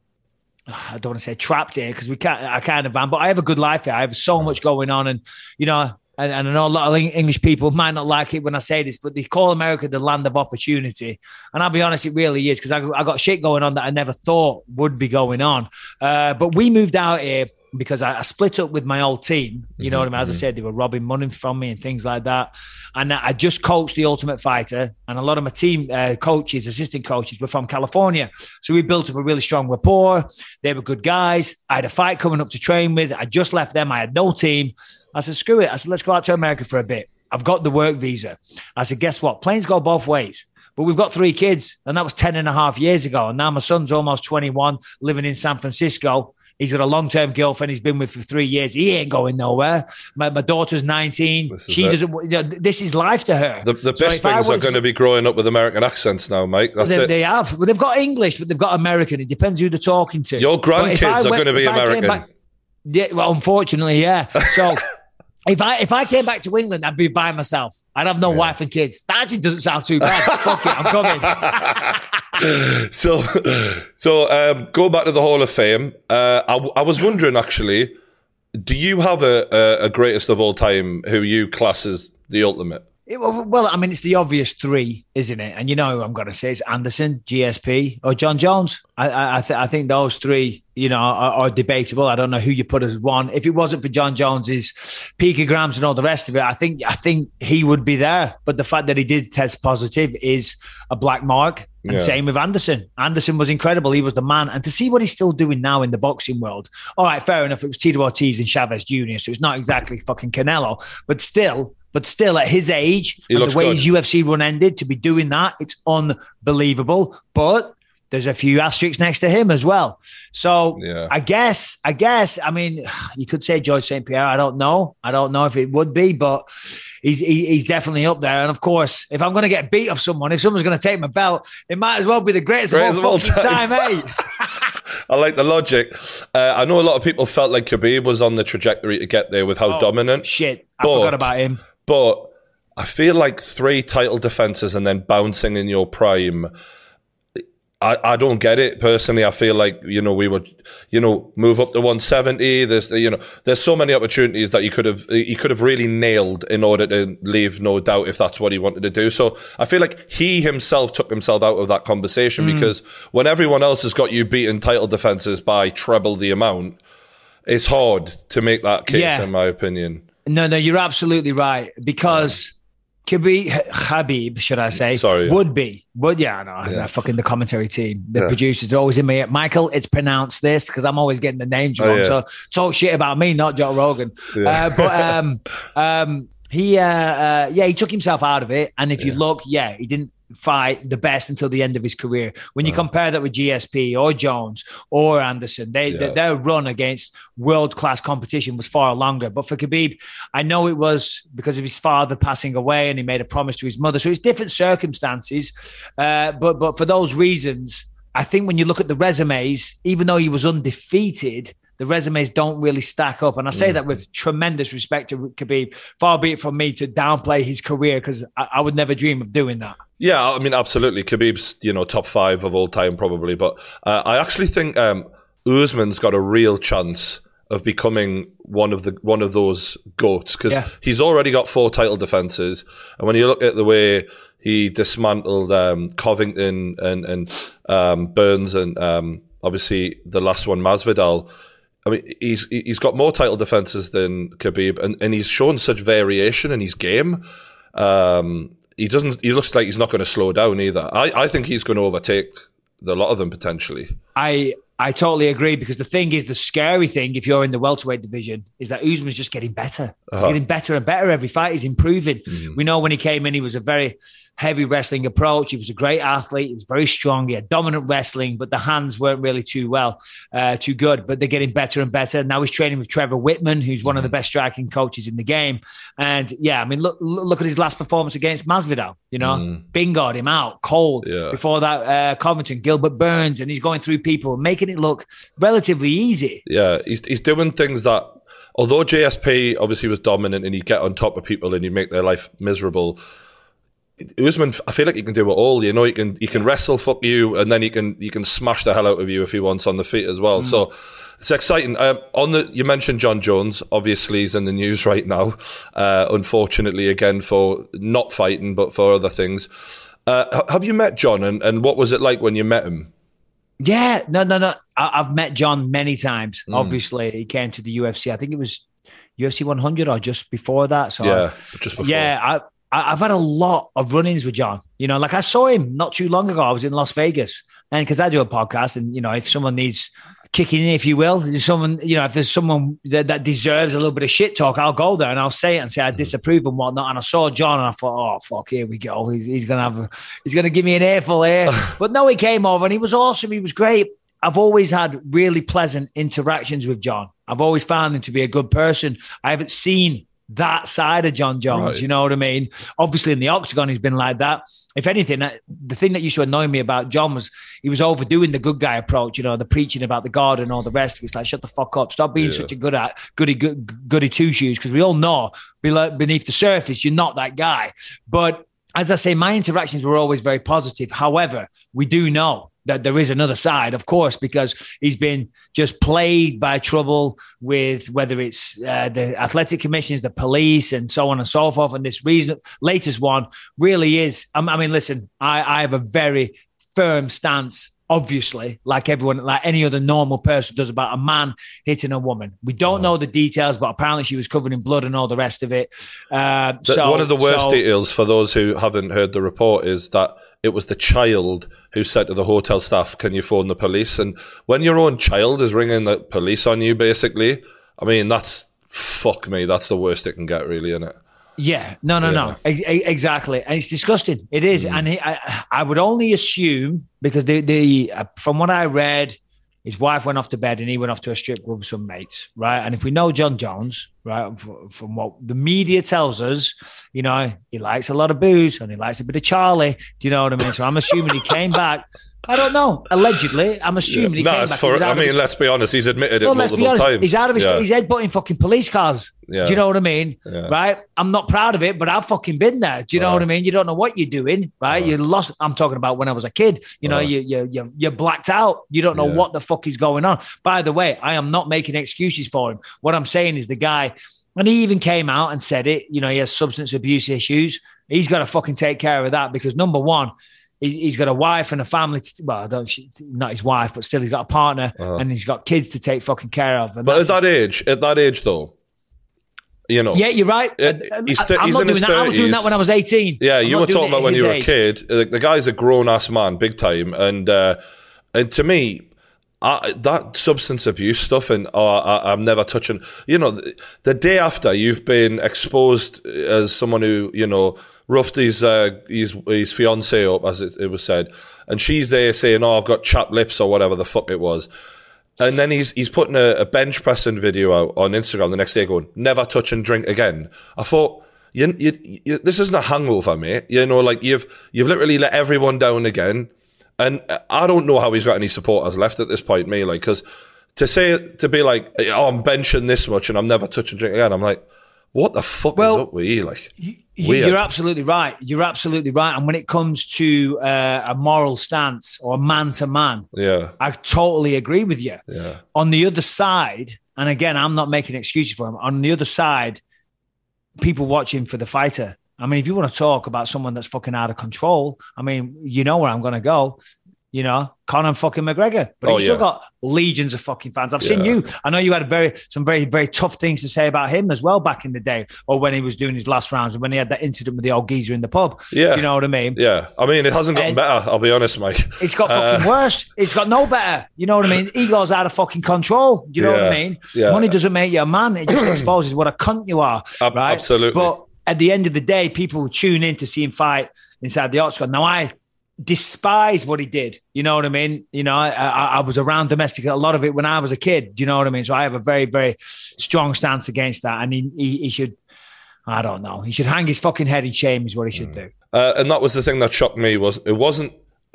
I don't want to say trapped here because we can't. I of am, but I have a good life here. I have so much going on, and you know, and, and I know a lot of English people might not like it when I say this, but they call America the land of opportunity, and I'll be honest, it really is because I, I got shit going on that I never thought would be going on. Uh, but we moved out here because I, I split up with my old team. You know what I mean? As I said, they were robbing money from me and things like that. And I just coached the Ultimate Fighter, and a lot of my team uh, coaches, assistant coaches, were from California. So we built up a really strong rapport. They were good guys. I had a fight coming up to train with. I just left them. I had no team. I said, screw it. I said, let's go out to America for a bit. I've got the work visa. I said, guess what? Planes go both ways. But we've got three kids, and that was 10 and a half years ago. And now my son's almost 21, living in San Francisco. He's got a long term girlfriend he's been with for three years. He ain't going nowhere. My, my daughter's 19. This is She it. doesn't, you know, this is life to her. The, the So best I things are going to be growing up with American accents now, Mike. That's they, it. they have. Well, they've got English, but they've got American. It depends who they're talking to. Your grandkids are going to be if I came American. back- yeah, well, unfortunately, yeah. So If I if I came back to England, I'd be by myself. I'd have no wife and kids. That actually doesn't sound too bad. Fuck it, I'm coming. so, so um, go back to the Hall of Fame. Uh, I, I was wondering actually, do you have a, a, a greatest of all time who you class as the ultimate? It- well, I mean, it's the obvious three, isn't it? And you know, who I'm going to say it's Anderson, GSP, or Jon Jones. I, I, I, th- I think those three, you know, are, are debatable. I don't know who you put as one. If it wasn't for Jon Jones's picograms and all the rest of it, I think, I think he would be there. But the fact that he did test positive is a black mark. And Yeah. same with Anderson. Anderson was incredible. He was the man. And to see what he's still doing now in the boxing world, all right, fair enough. It was Tito Ortiz and Chavez Jr., so it's not exactly fucking Canelo, but still, but still at his age, He and the way good. his UFC run ended, to be doing that, it's unbelievable. But there's a few asterisks next to him as well. So Yeah. I guess, I guess, I mean, you could say Georges St. Pierre. I don't know. I don't know if it would be, but he's he, he's definitely up there. And of course, if I'm going to get beat off someone, if someone's going to take my belt, it might as well be the greatest, Greatest of all, time, time. eh? I like the logic. Uh, I know a lot of people felt like Khabib was on the trajectory to get there with how Oh, dominant. Shit, I But- forgot about him. But I feel like three title defenses and then bouncing in your prime. I, I don't get it personally. I feel like you know we would you know move up to 170. There's you know there's so many opportunities that you could have he could have really nailed in order to leave no doubt if that's what he wanted to do. So I feel like he himself took himself out of that conversation mm. because when everyone else has got you beating title defenses by treble the amount, it's hard to make that case Yeah. in my opinion. No, no, you're absolutely right because Khabib, Habib, should I say? Sorry. would be, but yeah, no, Yeah. fucking the commentary team, the Yeah. producers are always in my ear. Michael, it's pronounced this because I'm always getting the names Oh, wrong. yeah. So talk shit about me, not Joe Rogan. Uh, but um, um, he, uh, uh, yeah, he took himself out of it, and if you look, yeah, he didn't fight the best until the end of his career. When you compare that with GSP or Jones or Anderson, they Yeah. their run against world class competition was far longer. But for Khabib, I know it was because of his father passing away, and he made a promise to his mother. So it's different circumstances. Uh, but but for those reasons, I think when you look at the resumes, even though he was undefeated. The resumes don't really stack up. And I say that with tremendous respect to Khabib. Far be it from me to downplay his career because I, I would never dream of doing that. Yeah, I mean, absolutely. Khabib's, you know, top five of all time, probably. But uh, I actually think um, Usman's got a real chance of becoming one of the one of those goats because Yeah. he's already got four title defenses, and when you look at the way he dismantled um, Covington and and um, Burns and um, obviously the last one Masvidal. I mean, he's he's got more title defenses than Khabib, and, and he's shown such variation in his game. Um, he doesn't. He looks like he's not going to slow down either. I, I think he's going to overtake a lot of them potentially. I I totally agree because the thing is the scary thing if you're in the welterweight division is that Usman's just getting better. He's Uh-huh. getting better and better every fight. He's improving. Mm-hmm. We know when he came in, he was a very heavy wrestling approach. He was a great athlete. He was very strong. He had dominant wrestling, but the hands weren't really too well, uh, too good. But they're getting better and better. Now he's training with Trevor Wittman, who's one of Mm-hmm. the best striking coaches in the game. And yeah, I mean, look look at his last performance against Masvidal. You know, bingoed him out cold. Mm. Yeah. Before that, uh, Covington, Gilbert Burns, and he's going through people, making it look relatively easy. Yeah, he's he's doing things that, although GSP obviously was dominant and he'd get on top of people and he'd make their life miserable. Usman, I feel like he can do it all. You know, he can he can wrestle, fuck you, and then he can he can smash the hell out of you if he wants on the feet as well. So it's exciting. Um, on the you mentioned Jon Jones. Obviously, he's in the news right now. Uh, unfortunately, again for not fighting, but for other things. Uh, have you met Jon, and, and what was it like when you met him? Yeah, no, no, no. I, I've met Jon many times. Mm. Obviously, he came to the UFC. I think it was UFC 100 or just before that. So yeah, just before. yeah, I, I I've had a lot of run-ins with Jon. You know, like I saw him not too long ago. I was in Las Vegas, and because I do a podcast, and you know, if someone needs kicking in, if you will, if someone, you know, if there's someone that, that deserves a little bit of shit talk, I'll go there and I'll say it and say I mm-hmm. disapprove and whatnot. And I saw Jon, and I thought, oh fuck, here we go. He's he's gonna have, a, he's gonna give me an earful here. but no, he came over and he was awesome. He was great. I've always had really pleasant interactions with Jon. I've always found him to be a good person. I haven't seen that side of Jon Jones. Right. You know what I mean? Obviously, in the octagon, he's been like that. If anything, uh, the thing that used to annoy me about Jon was he was overdoing the good guy approach. You know, the preaching about the God and all the rest. It's like shut the fuck up, stop being Yeah. such a good at goody good, goody two shoes because we all know below, beneath the surface you're not that guy. But as I say, my interactions were always very positive. However, we do know that there is another side, of course, because he's been just plagued by trouble with whether it's uh, the athletic commissions, the police, and so on and so forth. And this reason, latest one really is. I I mean, listen, I, I have a very firm stance. Obviously, like everyone, like any other normal person does about a man hitting a woman. We don't know the details, but apparently she was covered in blood and all the rest of it. Uh, The- so one of the worst so- details for those who haven't heard the report is that it was the child who said to the hotel staff, "Can you phone the police?" And when your own child is ringing the police on you, basically, I mean, that's fuck me. That's the worst it can get, really, isn't it? Yeah, no, no, no, E- e- exactly, and it's disgusting. It is, Mm. and he, I, I would only assume because the the uh, from what I read, his wife went off to bed and he went off to a strip club with some mates, right? And if we know Jon Jones, right, f- from what the media tells us, you know, he likes a lot of booze and he likes a bit of Charlie. Do you know what I mean? So I'm assuming he came back. I don't know. Allegedly, I'm assuming he no, came back. He for. out I mean, his- let's be honest. He's admitted it well, multiple honest. times. He's out of his. Yeah. He's headbutting fucking police cars. Yeah. Do you know what I mean? Yeah. Right. I'm not proud of it, but I've fucking been there. Do you know Right. what I mean? You don't know what you're doing, right? You lost. I'm talking about when I was a kid. You know, Right. you you you you're blacked out. You don't know Yeah. what the fuck is going on. By the way, I am not making excuses for him. What I'm saying is the guy. And he even came out and said it. You know, he has substance abuse issues. He's got to fucking take care of that because number one, he- he's got a wife and a family. To, well, I don't, she- not his wife, but still, he's got a partner and he's got kids to take fucking care of. And Uh-huh. But at that age, at that age, though, you know, yeah, you're right. Uh, he's th- am he's not in doing his that. I was doing that when I was 18. Yeah, I'm you were talking about when you were a kid. The, the guy's a grown ass man, big time, and uh, and to me. I, that substance abuse stuff, and oh, I, I'm never touching. You know, the, the day after you've been exposed as someone who you know roughed his uh, his his fiance up, as it, it was said, and she's there saying, "Oh, I've got chapped lips" or whatever the fuck it was. And then he's he's putting a, a bench pressing video out on Instagram the next day, going never touch and drink again. I thought. You, you, you, this isn't a hangover, mate. You know, like you've you've literally let everyone down again, and I don't know how he's got any supporters left at this point, me. Like, because to say to be like, oh, I'm benching this much and I'm never touching drink again. I'm like, what the fuck Well, is up with you? Like, weird. You're absolutely right. You're absolutely right. And when it comes to uh, a moral stance or man to man, yeah, I totally agree with you. yeah, On the other side, and again, I'm not making excuses for him. On the other side, people watching for the fighter. I mean, if you want to talk about someone that's fucking out of control, I mean, you know where I'm going to go. You know, Conor fucking McGregor, but Oh, he's still got legions of fucking fans. I've seen you. I know you had very some very very tough things to say about him as well back in the day, or when he was doing his last rounds, and when he had that incident with the old geezer in the pub. Yeah. Do you know what I mean? yeah. I mean, it hasn't gotten And- better. I'll be honest, Mike. It's got Uh, fucking worse. It's got no better. You know what I mean? Ego's out of fucking control. Do you know what I mean? Yeah. Money doesn't make you a man. It just exposes what a cunt you are. Ab- right? absolutely. But at the end of the day, people tune in to see him fight inside the octagon. Now, I despise what he did. You know what I mean? You know, I, I, I was around domestic a lot of it when I was a kid. You know what I mean? So I have a very, very strong stance against that. And he, he, he should, I don't know, he should hang his fucking head in shame, is what he Mm. should do. Uh, and that was the thing that shocked me was it wasn't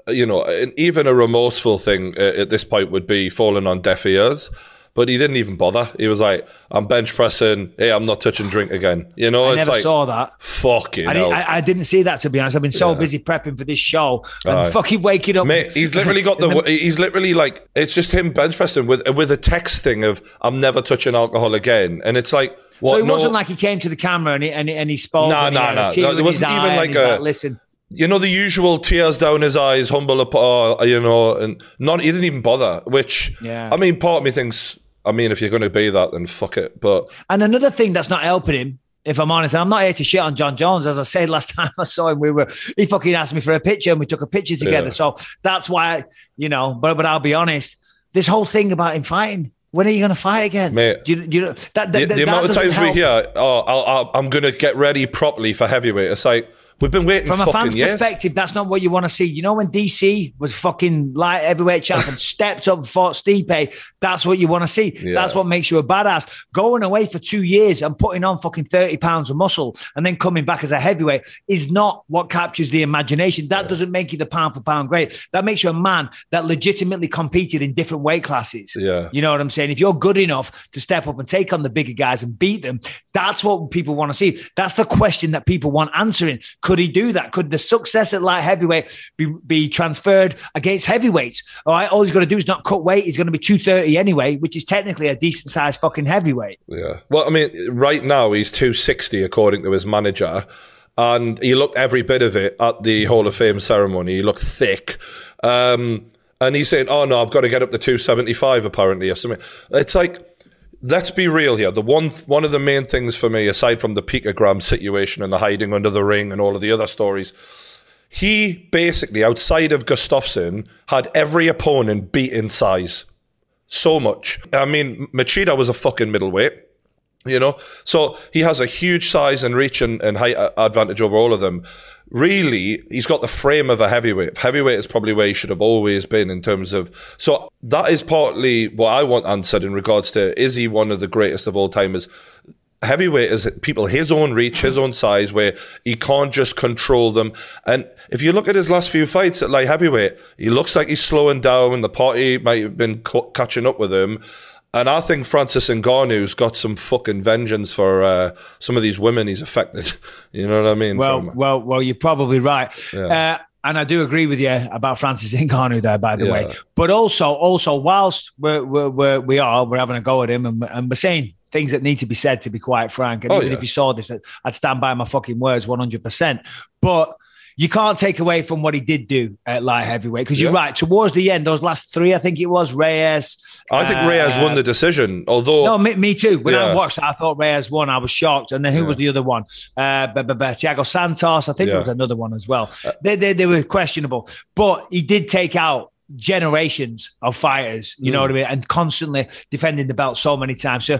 you know even a remorseful thing uh, at this point would be falling on deaf ears but he didn't even bother he was like i'm bench pressing hey i'm not touching drink again you know I it's never like saw that. fucking I, didn't, I, I didn't see that to be honest. I've been so Yeah. busy prepping for this show and Aye. fucking waking up. Mate, he's literally got the. He's literally like it's just him bench pressing with with a text thing of "I'm never touching alcohol again," and it's like what? so it no- wasn't like he came to the camera and he, and, he- and he spoke. Nah, and he nah, nah. No, in there wasn't even like a- listen. you know the usual tears down his eyes, humble apart, you know, and not he didn't even bother. Which Yeah. I mean, part of me thinks, I mean, if you're going to be that, then fuck it. But And another thing that's not helping him, if I'm honest, and I'm not here to shit on Jon Jones. As I said last time I saw him, we were he fucking asked me for a picture and we took a picture together. Yeah. So that's why, you know, but but I'll be honest, this whole thing about him fighting. When are you going to fight again, Mate, Do you, do you know that, that, the, the amount of times we hear, oh, I'll, I'll, I'm going to get ready properly for heavyweight. It's like, We've been waiting From a fan's years. perspective, that's not what you want to see. You know, when DC was fucking light heavyweight champion, stepped up and fought Stipe, that's what you want to see. Yeah. That's what makes you a badass. Going away for two years and putting on fucking 30 pounds of muscle and then coming back as a heavyweight is not what captures the imagination. That doesn't make you the pound for pound great. That makes you a man that legitimately competed in different weight classes. Yeah. You know what I'm saying? If you're good enough to step up and take on the bigger guys and beat them, that's what people want to see. That's the question that people want answering. Could he do that? Could the success at light heavyweight be, be transferred against heavyweights? All right, all he's got to do is not cut weight. He's going to be 230 anyway, which is technically a decent sized fucking heavyweight. Yeah. Well, I mean, right now he's 260 according to his manager. And he looked every bit of it at the Hall of Fame ceremony. He looked thick. Um, and he's saying, oh no, I've got to get up to 275 apparently or something. It's like, let's be real here. The one one of the main things for me, aside from the picogram situation and the hiding under the ring and all of the other stories, he basically, outside of Gustafsson, had every opponent beat in size. So much. I mean, Machida was a fucking middleweight. You know, so he has a huge size and reach and, and height advantage over all of them. Really, he's got the frame of a heavyweight. Heavyweight is probably where he should have always been in terms of. So that is partly what I want answered in regards to is he one of the greatest of all timers? Heavyweight is people his own reach, his own size, where he can't just control them. And if you look at his last few fights at light heavyweight, he looks like he's slowing down. The party might have been ca- catching up with him. And I think Francis Ngannou's got some fucking vengeance for uh, some of these women he's affected. You know what I mean? Well, From- well, well, you're probably right. Yeah. Uh, and I do agree with you about Francis Ngannou there, by the Yeah. way. But also, also, whilst we're, we're, we're, we are, we're having a go at him and, and we're saying things that need to be said, to be quite frank. And Oh, even yeah. if you saw this, I'd stand by my fucking words 100%. But you can't take away from what he did do at light heavyweight because you're Yeah. right. Towards the end, those last three, I think it was Reyes. I think uh, Reyes won the decision, although No, me, me too. When I watched, I thought Reyes won. I was shocked. And then who Yeah. was the other one? Uh, b- b- b- Thiago Santos. I think Yeah. there was another one as well. They, they, they were questionable, but he did take out generations of fighters. You know Mm. what I mean? And constantly defending the belt so many times. So,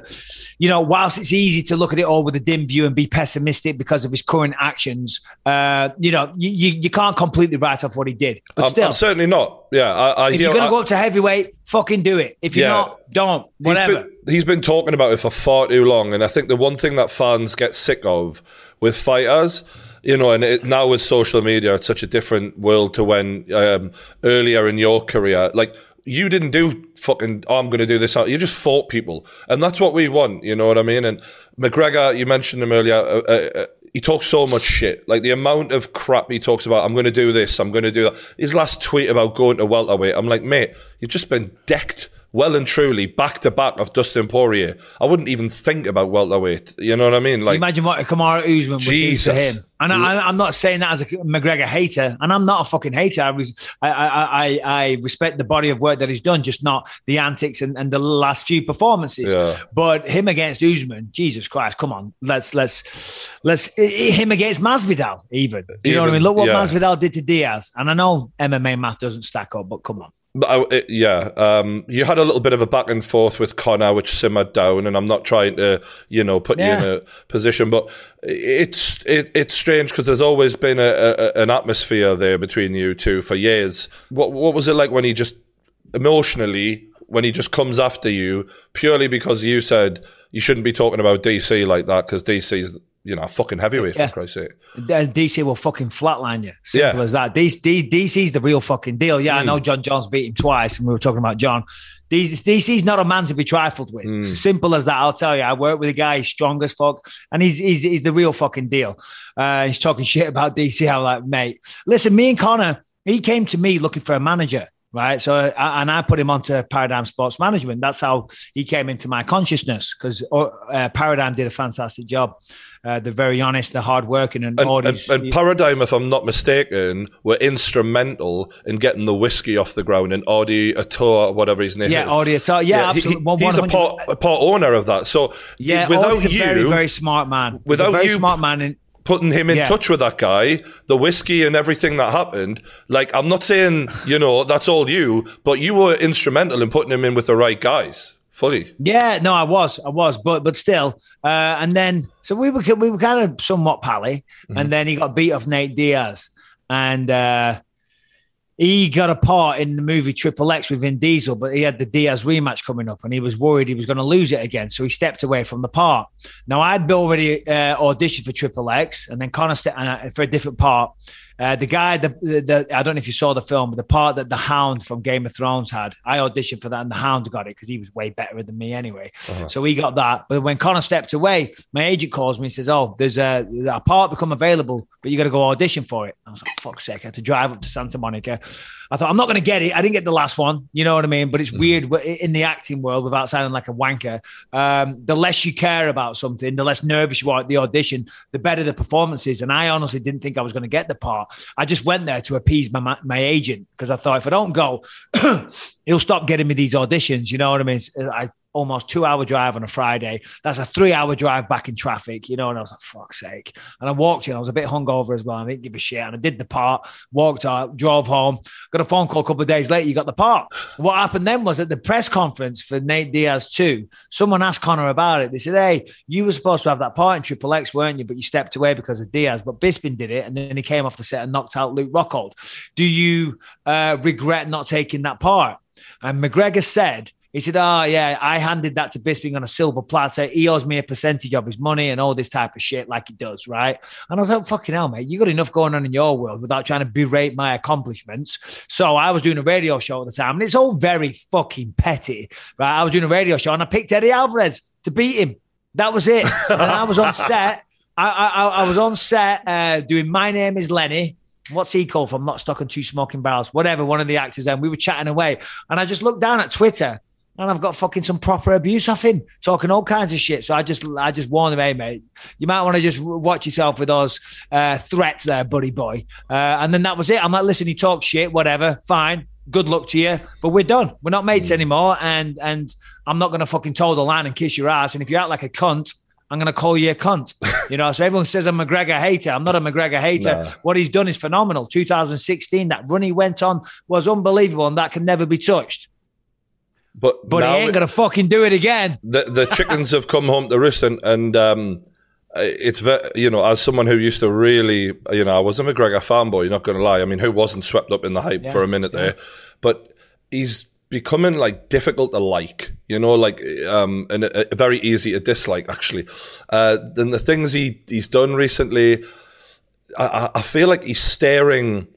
you know, whilst it's easy to look at it all with a dim view and be pessimistic because of his current actions, uh, you know, you, you, you can't completely write off what he did. But I'm, still, I'm certainly not. Yeah, I, I if hear. you're going to go up to heavyweight, fucking do it. If you're Yeah. not, don't. He's Whatever. been, he's been talking about it for far too long, and I think the one thing that fans get sick of with fighters, you know, and it, now with social media, it's such a different world to when um, earlier in your career, like you didn't do fucking. Oh, I'm going to do this. You just fought people, and that's what we want. You know what I mean? And McGregor, you mentioned him earlier. Uh, uh, uh, he talks so much shit. Like the amount of crap he talks about. I'm going to do this. I'm going to do that. His last tweet about going to welterweight. I'm like, mate, you've just been decked well and truly back to back of Dustin Poirier. I wouldn't even think about welterweight. You know what I mean? Like, Imagine what Kamaru Usman would do to him. And I, I'm not saying that as a McGregor hater, and I'm not a fucking hater. I, was, I, I, I, respect the body of work that he's done, just not the antics and, and the last few performances. Yeah. But him against Usman, Jesus Christ, come on, let's let's let's him against Masvidal, even. Do you know what I mean? Look what yeah. Masvidal did to Diaz, and I know MMA math doesn't stack up, but come on. But I, it, yeah, um, you had a little bit of a back and forth with Conor, which simmered down, and I'm not trying to, you know, put Yeah. you in a position, but it's it, it's strange because there's always been a, a, an atmosphere there between you two for years. What what was it like when he just emotionally when he just comes after you purely because you said you shouldn't be talking about DC like that because DC's you know fucking heavyweight Yeah. for Christ's sake. DC will fucking flatline you. Simple Yeah. as that. DC, DC's the real fucking deal. Yeah, Hmm. I know Jon Jones beat him twice, and we were talking about Jon. DC's not a man to be trifled with. It's simple as that. I'll tell you. I work with a guy, he's strong as fuck, and he's he's, he's the real fucking deal. Uh, he's talking shit about DC. I'm like, mate, listen, me and Conor, he came to me looking for a manager. Right. So, and I put him onto Paradigm Sports Management. That's how he came into my consciousness because uh, Paradigm did a fantastic job. Uh, they're very honest, they're hardworking, and, And, all and, these. and Paradigm, if I'm not mistaken, were instrumental in getting the whiskey off the ground and Audie Attar, whatever his name yeah, is. audio talk. Yeah, he- absolutely. he- he's a part, a part owner of that. So Yeah, without you very, very smart man. Without very you- smart man. And putting him in Yeah. touch with that guy, the whiskey and everything that happened, like I'm not saying, you know, that's all you, but you were instrumental in putting him in with the right guys fully. Yeah, no, I was, I was, but but still, uh, and then so we were we were kind of somewhat pally, Mhm. and then he got beat off Nate Diaz, and uh, he got a part in the movie Triple X with Vin Diesel, but he had the Diaz rematch coming up, and he was worried he was going to lose it again, so he stepped away from the part. Now I'd already uh, auditioned for Triple X, and then Conor uh, for a different part. Uh, the guy, the, the, I don't know if you saw the film, but the part that the Hound from Game of Thrones had, I auditioned for that, and the Hound got it because he was way better than me anyway. Uh-huh. So he got that. But when Conor stepped away, my agent calls me and says, "Oh, there's a, a part become available, but you got to go audition for it." I was like, "Fuck sake!" I had to drive up to Santa Monica. I thought I'm not going to get it. I didn't get the last one. You know what I mean? But it's weird in the acting world, without sounding like a wanker. Um, the less you care about something, the less nervous you are at the audition, the better the performance is. And I honestly didn't think I was going to get the part. I just went there to appease my my, my agent because I thought if I don't go, he'll stop getting me these auditions. You know what I mean? I almost two hour drive on a Friday. That's a three hour drive back in traffic, you know. And I was like, fuck's sake. And I walked in, I was a bit hungover as well. I didn't give a shit. And I did the part, walked out, drove home, got a phone call a couple of days later, you got the part. What happened then was at the press conference for Nate Diaz 2, someone asked Conor about it. They said, Hey, you were supposed to have that part in Triple X, weren't you? But you stepped away because of Diaz. But Bisping did it. And then he came off the set and knocked out Luke Rockhold. Do you uh, regret not taking that part? And McGregor said, he said, Oh, yeah, I handed that to Bisping on a silver platter. He owes me a percentage of his money and all this type of shit, like he does, right? And I was like, Fucking hell, mate, you got enough going on in your world without trying to berate my accomplishments. So I was doing a radio show at the time, and it's all very fucking petty, right? I was doing a radio show and I picked Eddie Alvarez to beat him. That was it. and I was on set. I, I, I was on set uh, doing My Name is Lenny. What's he called from Lock, Stock and Two Smoking Barrels? Whatever, one of the actors. Then we were chatting away, and I just looked down at Twitter, and I've got fucking some proper abuse off him, talking all kinds of shit. So I just, I just warned him, hey mate, you might want to just watch yourself with those uh, threats there, buddy boy. Uh, and then that was it. I'm like, listen, he talks shit, whatever, fine. Good luck to you, but we're done. We're not mates anymore, and and I'm not gonna fucking toe the line and kiss your ass. And if you act like a cunt, I'm going to call you a cunt. You know, so everyone says I'm a McGregor hater. I'm not a McGregor hater. No. What he's done is phenomenal. 2016, that run he went on was unbelievable, and that can never be touched. But But he ain't to fucking do it again. the the chickens have come home to roost, and and um, it's ve- you know as someone who used to really you know I was a McGregor fanboy. Not going to lie. I mean, who wasn't swept up in the hype for a minute there? But he's becoming like difficult to like. You know, like um, and uh, very easy to dislike actually. Uh, and the things he he's done recently, I, I- I feel like he's staring.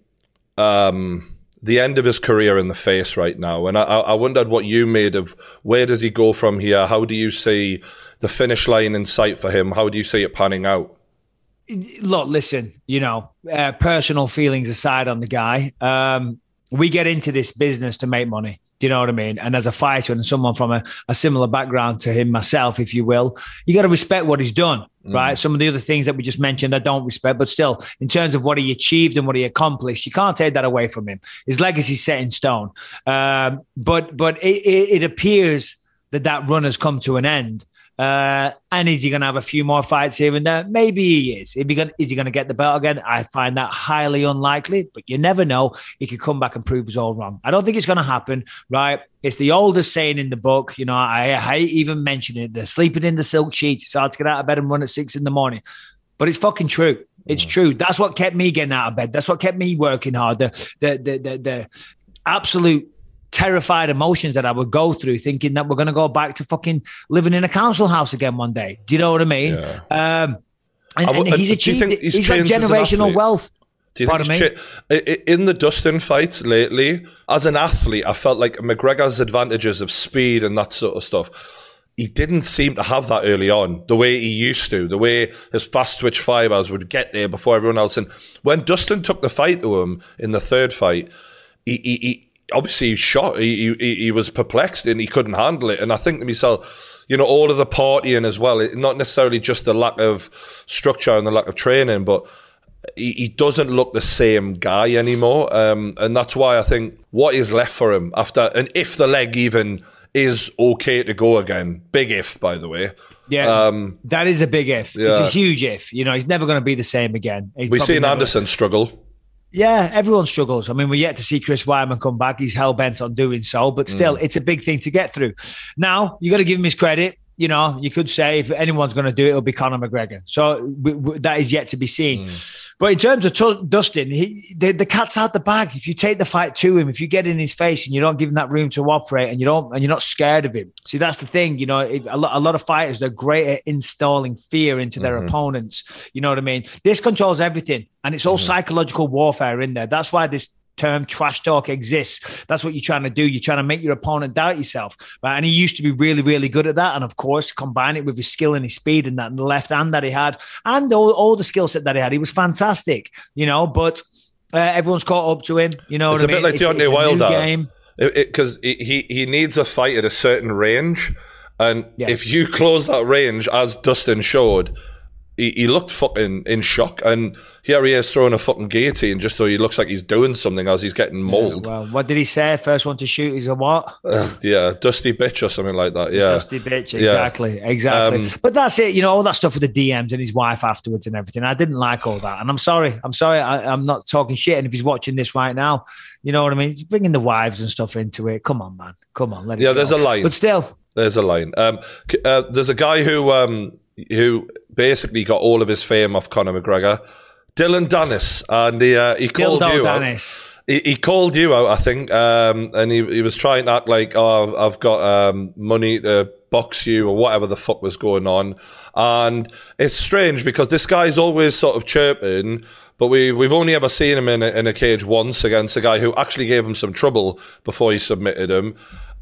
Um, the end of his career in the face right now. And I, I wondered what you made of where does he go from here? How do you see the finish line in sight for him? How do you see it panning out? Look, listen, you know, uh, personal feelings aside on the guy, um, we get into this business to make money. Do you know what I mean? And as a fighter and someone from a, a similar background to him, myself, if you will, you got to respect what he's done, right? Some of the other things that we just mentioned, I don't respect, but still, in terms of what he achieved and what he accomplished, you can't take that away from him. His legacy's set in stone. Um, but but it, it, it appears that that run has come to an end. Uh, and is he going to have a few more fights here and there? Maybe he is. If he gonna, is he going to get the belt again? I find that highly unlikely, but you never know. He could come back and prove us all wrong. I don't think it's going to happen, right? It's the oldest saying in the book. You know, I, I hate even mentioning it. They're sleeping in the silk sheets. It's hard to get out of bed and run at six in the morning. But it's fucking true. It's true. That's what kept me getting out of bed. That's what kept me working hard. The the the the, the absolute terrified emotions that I would go through, thinking that we're going to go back to fucking living in a council house again one day. Do you know what I mean? Yeah. Um, and, and he's do you achieved think he's He's, got changed as an generational wealth. Do you think Pardon he's me? cha- I- I- in the Dustin fights lately? As an athlete, I felt like McGregor's advantages of speed and that sort of stuff. He didn't seem to have that early on, the way he used to, the way his fast twitch fibers would get there before everyone else. And when Dustin took the fight to him in the third fight, he, he, he obviously he shot. He, he he was perplexed and he couldn't handle it. And I think to myself, you know, all of the partying as well, it- not necessarily just the lack of structure and the lack of training, but he, he doesn't look the same guy anymore. Um, and that's why I think what is left for him after, and if the leg even is okay to go again, big if, by the way. Yeah, Um, that is a big if. It's a huge if. You know, he's never going to be the same again. He's We've seen never- Anderson struggle. Yeah, everyone struggles. I mean, we're yet to see Chris Weidman come back. He's hell bent on doing so, but still, Mm. it's a big thing to get through. Now, you got to give him his credit. You know, you could say if anyone's going to do it, it'll be Conor McGregor. So w- w- that is yet to be seen. But in terms of Tu- Dustin, he, the, the cat's out the bag. If you take the fight to him, if you get in his face and you don't give him that room to operate, and you don't, and you're not scared of him. See, that's the thing. You know, it, a, lot, a lot of fighters they're great at installing fear into their Mhm. opponents. You know what I mean? This controls everything, and it's all psychological warfare in there. That's why this term trash talk exists. That's what you're trying to do. You're trying to make your opponent doubt yourself. Right? And he used to be really, really good at that. And of course, combine it with his skill and his speed and that left hand that he had and all, all the skill set that he had. He was fantastic, you know, but uh, everyone's caught up to him. You know it's what a I mean? bit like It's- Deontay it's a new Wilder. game. because he he needs a fight at a certain range, and Yeah. if you close that range, as Dustin showed, he, he looked fucking in shock, and here he is throwing a fucking guillotine just so he looks like he's doing something as he's getting mauled. Well, what did he say? First one to shoot is a what? yeah, dusty bitch or something like that. Yeah, Dusty bitch. Yeah. Exactly. Exactly. Um, but that's it. You know, all that stuff with the DMs and his wife afterwards and everything. I didn't like all that. And I'm sorry. I'm sorry. I, I'm not talking shit. And if he's watching this right now, you know what I mean? He's bringing the wives and stuff into it. Come on, man. Come on. Let it Yeah, go. there's a line. But still, There's a line. Um, uh, there's a guy who um, who basically got all of his fame off Conor McGregor, Dillon Danis, and he uh, he called Dildo you out. Danis. He, he called you out, I think, um, and he, he was trying to act like, oh, I've got um, money to box you or whatever the fuck was going on. And it's strange because this guy's always sort of chirping, but we, we've only ever seen him in a, in a cage once against a guy who actually gave him some trouble before he submitted him.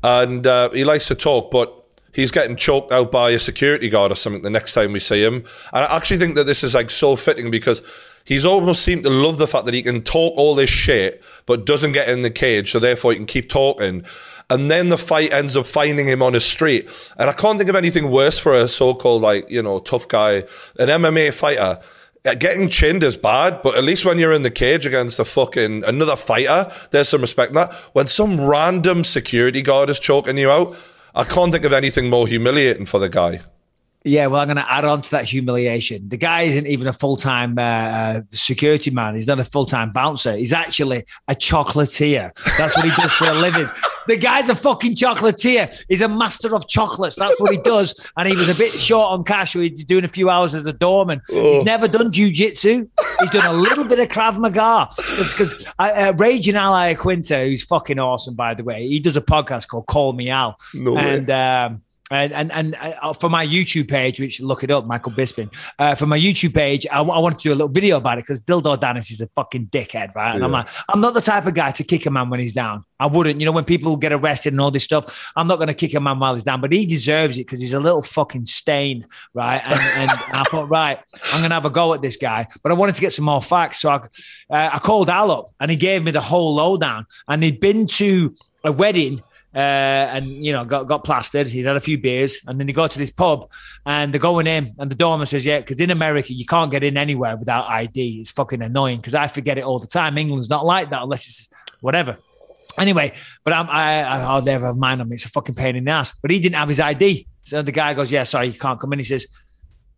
And uh, he likes to talk, but he's getting choked out by a security guard or something the next time we see him. And I actually think that this is like so fitting because he's almost seemed to love the fact that he can talk all this shit, but doesn't get in the cage, so therefore he can keep talking. And then the fight ends up finding him on a street. And I can't think of anything worse for a so-called like, you know, tough guy, an MMA fighter. Uh, Getting chinned is bad, but at least when you're in the cage against a fucking another fighter, there's some respect in that. When some random security guard is choking you out, I can't think of anything more humiliating for the guy. Yeah, well, I'm going to add on to that humiliation. The guy isn't even a full time uh, uh, security man. He's not a full time bouncer. He's actually a chocolatier. That's what he does for a living. The guy's a fucking chocolatier. He's a master of chocolates. That's what he does. And he was a bit short on cash, so he's doing a few hours as a doorman. He's never done jujitsu. He's done a little bit of Krav Maga. Because uh, Raging Al Iaquinta, who's fucking awesome, by the way, he does a podcast called Call Me Al. No and um, and and and uh, for my YouTube page, which look it up, Michael Bisping. Uh, for my YouTube page, I, I wanted to do a little video about it because Dildo Danis is a fucking dickhead, right? And I'm like, I'm not the type of guy to kick a man when he's down. I wouldn't, you know, when people get arrested and all this stuff, I'm not going to kick a man while he's down, but he deserves it because he's a little fucking stain, right? And, and I thought, right, I'm going to have a go at this guy, but I wanted to get some more facts. So I, uh, I called Al up and he gave me the whole lowdown. And he'd been to a wedding uh, and you know got got plastered. He'd had a few beers, and then they go to this pub, and they're going in, and the doorman says, "Yeah, because in America you can't get in anywhere without ID. It's fucking annoying because I forget it all the time. England's not like that unless it's whatever." Anyway, but I'm, I, I, I'll never have mine on me. It's a fucking pain in the ass. But he didn't have his ID. So the guy goes, yeah, sorry, you can't come in. He says,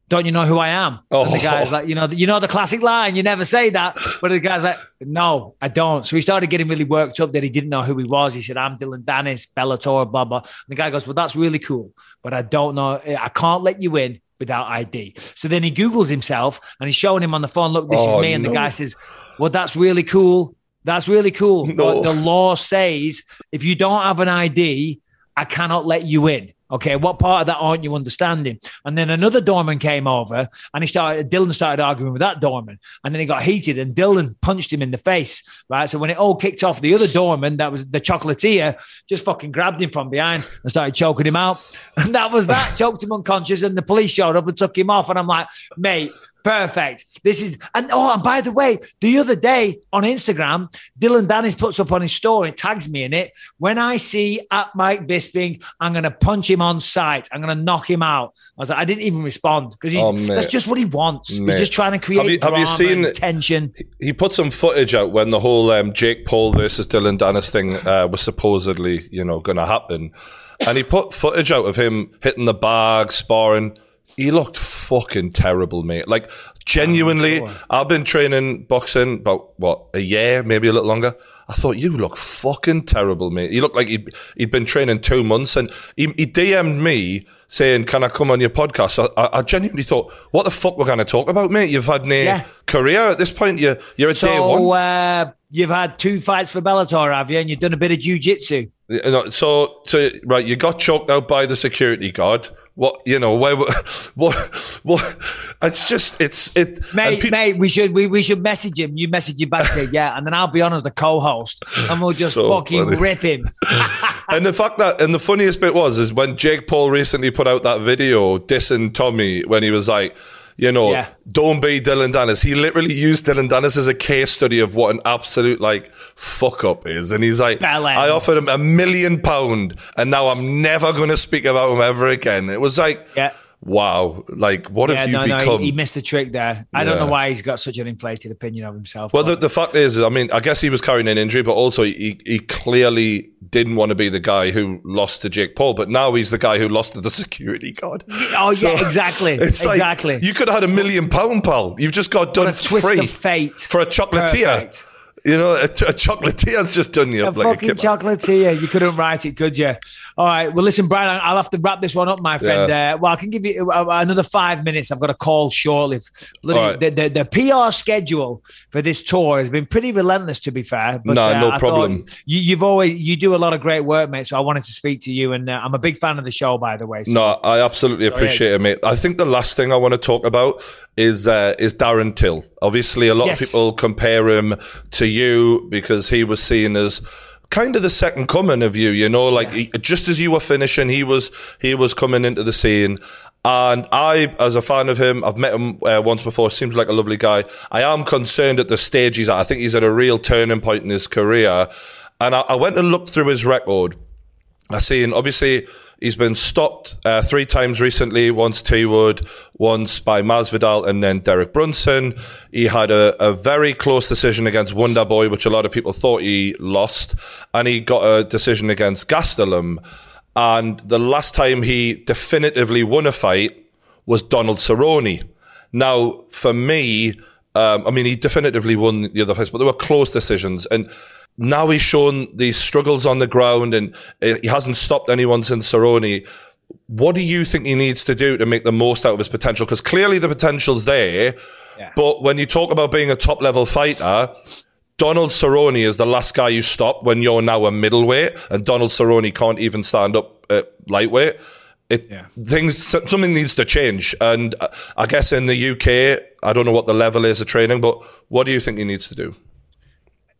don't you know who I am? And the Oh. guy's like, you know, you know the classic line, you never say that. But the guy's like, no, I don't. So he started getting really worked up that he didn't know who he was. He said, I'm Dillon Danis, Bellator, blah, blah. And the guy goes, well, that's really cool, but I don't know. I can't let you in without ID. So then he Googles himself and he's showing him on the phone, look, this Oh, is me. And the guy says, well, that's really cool. That's really cool. No. But the law says if you don't have an ID, I cannot let you in. Okay, what part of that aren't you understanding? And then another doorman came over and he started, Dillon started arguing with that doorman. And then he got heated and Dillon punched him in the face. Right. So when it all kicked off, the other doorman, that was the chocolatier, just fucking grabbed him from behind and started choking him out. And that was that, choked him unconscious. And the police showed up and took him off. And I'm like, mate, perfect. This is, and oh, and by the way, the other day on Instagram, Dillon Danis puts up on his story, tags me in it. When I see at Mike Bisping, I'm going to punch him on sight. I'm going to knock him out. I was like, I didn't even respond because Oh, that's just what he wants. Mate. He's just trying to create Have you- have you drama seen- and tension. He put some footage out when the whole um, Jake Paul versus Dillon Danis thing uh, was supposedly, you know, going to happen, and he put footage out of him hitting the bag, sparring. He looked fucking terrible, mate. Like genuinely, Oh, I've been training boxing about what a year, maybe a little longer. I thought you look fucking terrible, mate. You look like he'd, he'd been training two months, and he, he DM'd me saying, "Can I come on your podcast?" I, I genuinely thought, "What the fuck we're going to talk about, mate? You've had no Yeah. career at this point. You're you're a day one." uh, you've had two fights for Bellator, have you? And you've done a bit of jujitsu. You know, so, so right, you got choked out by the security guard. What you know? Where? What? What? It's just it's it. Mate, peop- mate, we should we, we should message him. You message him back, say yeah, and then I'll be on as the co-host, and we'll just So fucking funny. rip him. and the fact that, and the funniest bit was, is when Jake Paul recently put out that video dissing Tommy when he was like, you know, Yeah. don't be Dillon Danis. He literally used Dillon Danis as a case study of what an absolute like fuck up is. And he's like. I offered him a million pound and now I'm never going to speak about him ever again. It was like, Yeah. Wow, like what yeah, have you no, no, become? he, he missed the trick there. I don't know why he's got such an inflated opinion of himself. Well, the, the fact is, I mean, I guess he was carrying an injury, but also he, he clearly didn't want to be the guy who lost to Jake Paul, but now he's the guy who lost to the security guard. oh So, yeah, exactly, It's like, exactly. you could have had a million pound, pal. You've just got done a twist free of fate for a chocolatier. Perfect. You know, a, a chocolatier's just done you A up like a fucking kid. chocolatier. You couldn't write it, could you? All right. Well, listen, Brian, I'll have to wrap this one up, my friend. Uh, well, I can give you uh, another five minutes. I've got a call shortly. Bloody- right. the, the, the PR schedule for this tour has been pretty relentless, to be fair. But, No, uh, no I problem. You, you've always you do a lot of great work, mate. So I wanted to speak to you, and uh, I'm a big fan of the show, by the way. So. No, I absolutely appreciate it, mate. I think the last thing I want to talk about is uh, is Darren Till. Obviously, a lot Yes. of people compare him to you because he was seen as kind of the second coming of you. You know, like he, just as you were finishing, he was he was coming into the scene. And I, as a fan of him, I've met him uh, once before. Seems like a lovely guy. I am concerned at the stage he's at. I think he's at a real turning point in his career. And I, I went and looked through his record. I seen obviously he's been stopped uh, three times recently. Once T Wood, once by Masvidal, and then Derek Brunson. He had a, a very close decision against Wonder Boy, which a lot of people thought he lost, and he got a decision against Gastelum. And the last time he definitively won a fight was Donald Cerrone. Now, for me, um, I mean, he definitively won the other fights, but there were close decisions. And now he's shown these struggles on the ground and uh, he hasn't stopped anyone since Cerrone. What do you think he needs to do to make the most out of his potential? Because clearly the potential's there. But when you talk about being a top level fighter, Donald Cerrone is the last guy you stop when you're now a middleweight, and Donald Cerrone can't even stand up at lightweight. It things something needs to change, and uh, I guess in the UK, I don't know what the level is of training, but what do you think he needs to do?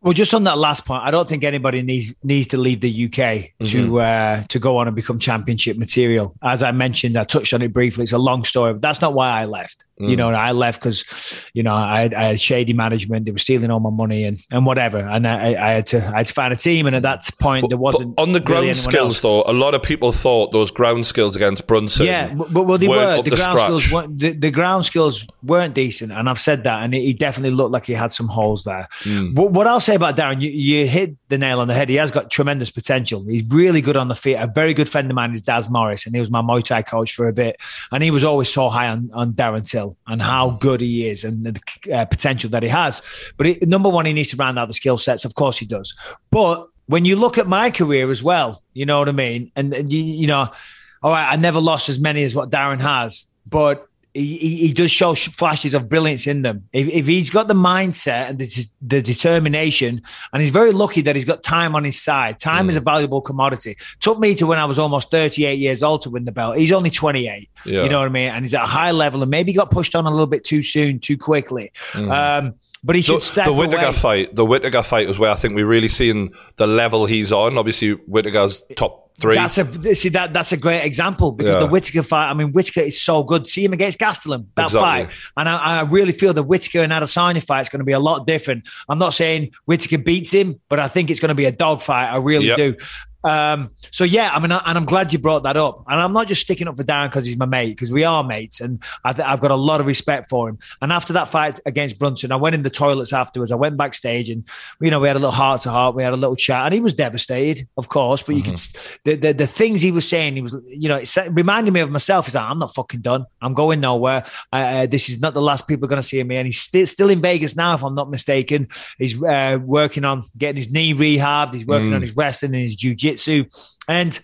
Well, just on that last point, I don't think anybody needs needs to leave the UK to Mm-hmm. uh, to go on and become championship material. As I mentioned, I touched on it briefly. It's a long story, but that's not why I left. You Mm. know, I left because you know I had, I had shady management. They were stealing all my money and and whatever. And I, I had to I had to find a team. And at that point, there wasn't on the ground anyone skills, else. though, a lot of people thought those ground skills against Brunson. Yeah, but, but well, they were the to ground skills. Weren't, the, the ground skills weren't decent, and I've said that, and he definitely looked like he had some holes there. Hmm. What, what I'll say about Darren, you, you hit the nail on the head. He has got tremendous potential. He's really good on the feet. A very good friend of mine is Daz Morris, and he was my Muay Thai coach for a bit, and he was always so high on, on Darren Till and how good he is and the uh, potential that he has. But he, number one, he needs to round out the skill sets. Of course, he does. But when you look at my career as well, you know what I mean, and, and you, you know all right, I never lost as many as what Darren has, but he, he, he does show flashes of brilliance in them. If, if he's got the mindset and the, the determination, and he's very lucky that he's got time on his side. Time is a valuable commodity. Took me to when I was almost 38 years old to win the belt. He's only 28. Yeah. You know what I mean? And he's at a high level and maybe got pushed on a little bit too soon, too quickly. Um, but he should The, step the Whittaker away. fight, the Whittaker fight was where I think we really seen the level he's on. Obviously, Whittaker's top three. That's a see that that's a great example because Yeah. the Whittaker fight. I mean, Whittaker is so good. See him against Gastelum that Exactly. fight, and I, I really feel the Whittaker and Adesanya fight is going to be a lot different. I'm not saying Whittaker beats him, but I think it's going to be a dog fight. I really Yep. do. Um, so yeah, I mean, I, and I'm glad you brought that up. And I'm not just sticking up for Darren because he's my mate, because we are mates, and I th- I've got a lot of respect for him. And after that fight against Brunson, I went in the toilets afterwards. I went backstage, and you know, we had a little heart to heart, we had a little chat, and he was devastated, of course. But mm-hmm. you could the, the, the things he was saying, he was, you know, it reminded me of myself. He's like, I'm not fucking done. I'm going nowhere. Uh, this is not the last people are going to see me. And he's still still in Vegas now, if I'm not mistaken. He's uh, working on getting his knee rehabbed. He's working mm. on his wrestling and his jiu-jitsu. And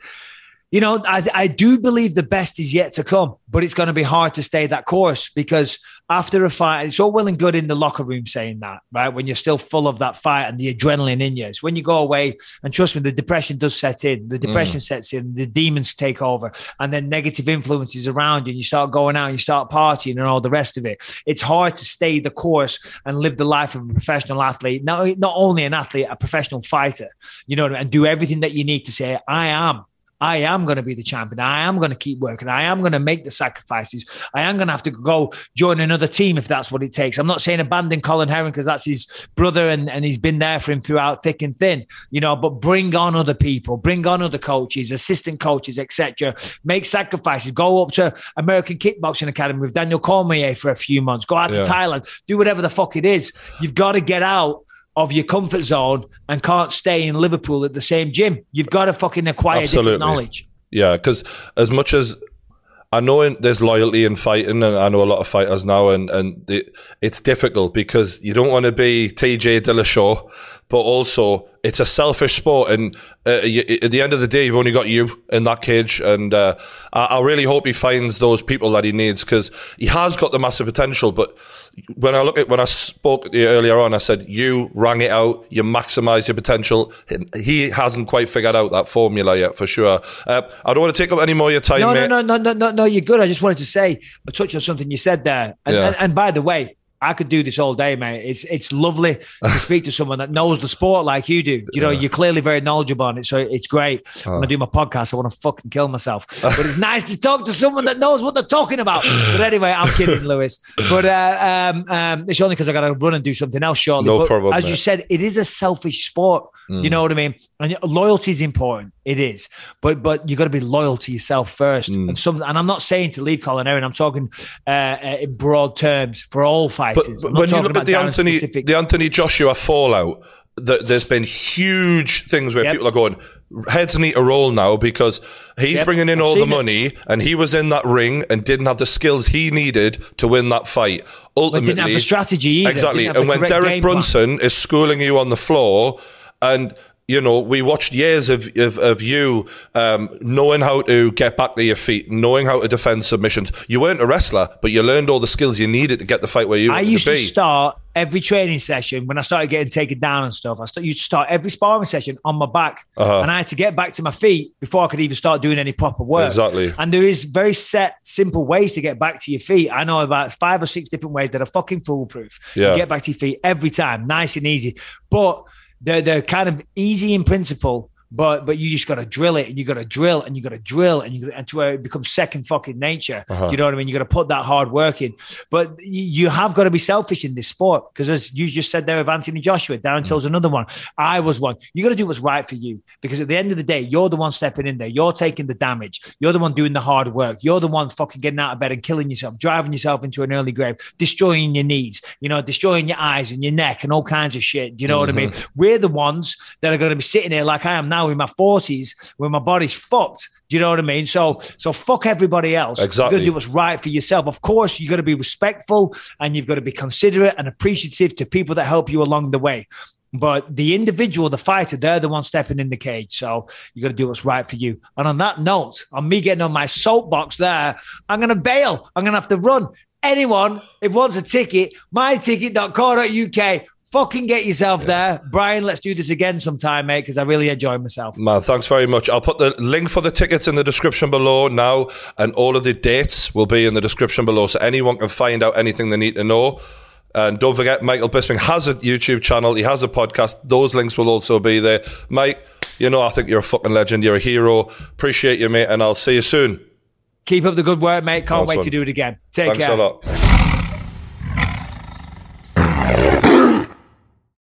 you know, I, I do believe the best is yet to come, but it's going to be hard to stay that course because after a fight, it's all well and good in the locker room saying that, right? When you're still full of that fight and the adrenaline in you. It's when you go away, and trust me, the depression does set in. The depression mm. sets in, the demons take over, and then negative influences around you, and you start going out, and you start partying, and all the rest of it. It's hard to stay the course and live the life of a professional athlete, not, not only an athlete, a professional fighter, you know, and do everything that you need to say, I am I am going to be the champion. I am going to keep working. I am going to make the sacrifices. I am going to have to go join another team if that's what it takes. I'm not saying abandon Colin Heron because that's his brother and, and he's been there for him throughout thick and thin, you know, but bring on other people, bring on other coaches, assistant coaches, etc. Make sacrifices. Go up to American Kickboxing Academy with Daniel Cormier for a few months. Go out yeah. to Thailand. Do whatever the fuck it is. You've got to get out of your comfort zone and can't stay in Liverpool at the same gym. You've got to fucking acquire Absolutely. different knowledge. Yeah, because as much as I know there's loyalty in fighting, and I know a lot of fighters now, and and it's difficult because you don't want to be TJ Dillashaw, but also it's a selfish sport, and uh, you, at the end of the day, you've only got you in that cage, and uh, I, I, really hope he finds those people that he needs because he has got the massive potential. But when I look at when I spoke to you earlier on, I said you rang it out, you maximise your potential. He hasn't quite figured out that formula yet, for sure. Uh, I don't want to take up any more of your time. No, mate. no, no, no, no, no, You're good. I just wanted to say a touch on something you said there, and, yeah. and, and by the way. I could do this all day, mate. It's it's lovely to speak to someone that knows the sport like you do. You know, yeah. you're clearly very knowledgeable on it, so it's great. Oh. When I do my podcast, I want to fucking kill myself. But it's nice to talk to someone that knows what they're talking about. But anyway, I'm kidding, Lewis. But uh, um, um, it's only because I got to run and do something else shortly. No but problem. As mate. you said, it is a selfish sport. Mm. You know what I mean? And loyalty is important. It is, but but you got to be loyal to yourself first. Mm. And some, and I'm not saying to leave Colin Heron. I'm talking uh, uh, in broad terms for all fighters. But, but when you look at the Anthony, specific. the Anthony Joshua fallout, the, there's been huge things where yep. people are going, heads need to roll now because he's yep. bringing in I've all the money it. and he was in that ring and didn't have the skills he needed to win that fight. Ultimately, didn't have the strategy either. Exactly. And when Derek Brunson plan. is schooling you on the floor and you know, we watched years of of, of you um, knowing how to get back to your feet, knowing how to defend submissions. You weren't a wrestler, but you learned all the skills you needed to get the fight where you. Were. I used to, to, start every training session when I started getting taken down and stuff. I used to start every sparring session on my back, uh-huh. and I had to get back to my feet before I could even start doing any proper work. Exactly. And there is very set, simple ways to get back to your feet. I know about five or six different ways that are fucking foolproof. Yeah. You get back to your feet every time, nice and easy, but they're they're kind of easy in principle, but but you just got to drill it and you got to drill and you got to drill and you and to where it becomes second fucking nature. Uh-huh. You know what I mean? You got to put that hard work in, but you have got to be selfish in this sport because as you just said there with Anthony Joshua, Darren mm. Till's another one. I was one. You got to do what's right for you because at the end of the day, you're the one stepping in there. You're taking the damage. You're the one doing the hard work. You're the one fucking getting out of bed and killing yourself, driving yourself into an early grave, destroying your knees. You know, destroying your eyes and your neck and all kinds of shit. Do you know mm-hmm. what I mean? Mm-hmm. We're the ones that are going to be sitting here like I am now in my 40s when my body's fucked. Do you know what I mean? So, so fuck everybody else. Exactly. You got to do what's right for yourself. Of course, you've got to be respectful and you've got to be considerate and appreciative to people that help you along the way. But the individual, the fighter, they're the one stepping in the cage. So you got to do what's right for you. And on that note, on me getting on my soapbox there, I'm going to bail. I'm going to have to run. Anyone, if wants a ticket, myticket.co.uk fucking get yourself yeah. there. Brian, let's do this again sometime, mate, because I really enjoy myself. Man, thanks very much. I'll put the link for the tickets in the description below now, and all of the dates will be in the description below, so anyone can find out anything they need to know. And don't forget, Michael Bisping has a YouTube channel. He has a podcast. Those links will also be there. Mike, you know, I think you're a fucking legend. You're a hero. Appreciate you, mate. And I'll see you soon. Keep up the good work, mate. Can't nice wait one. to do it again. Take Thanks care. a lot.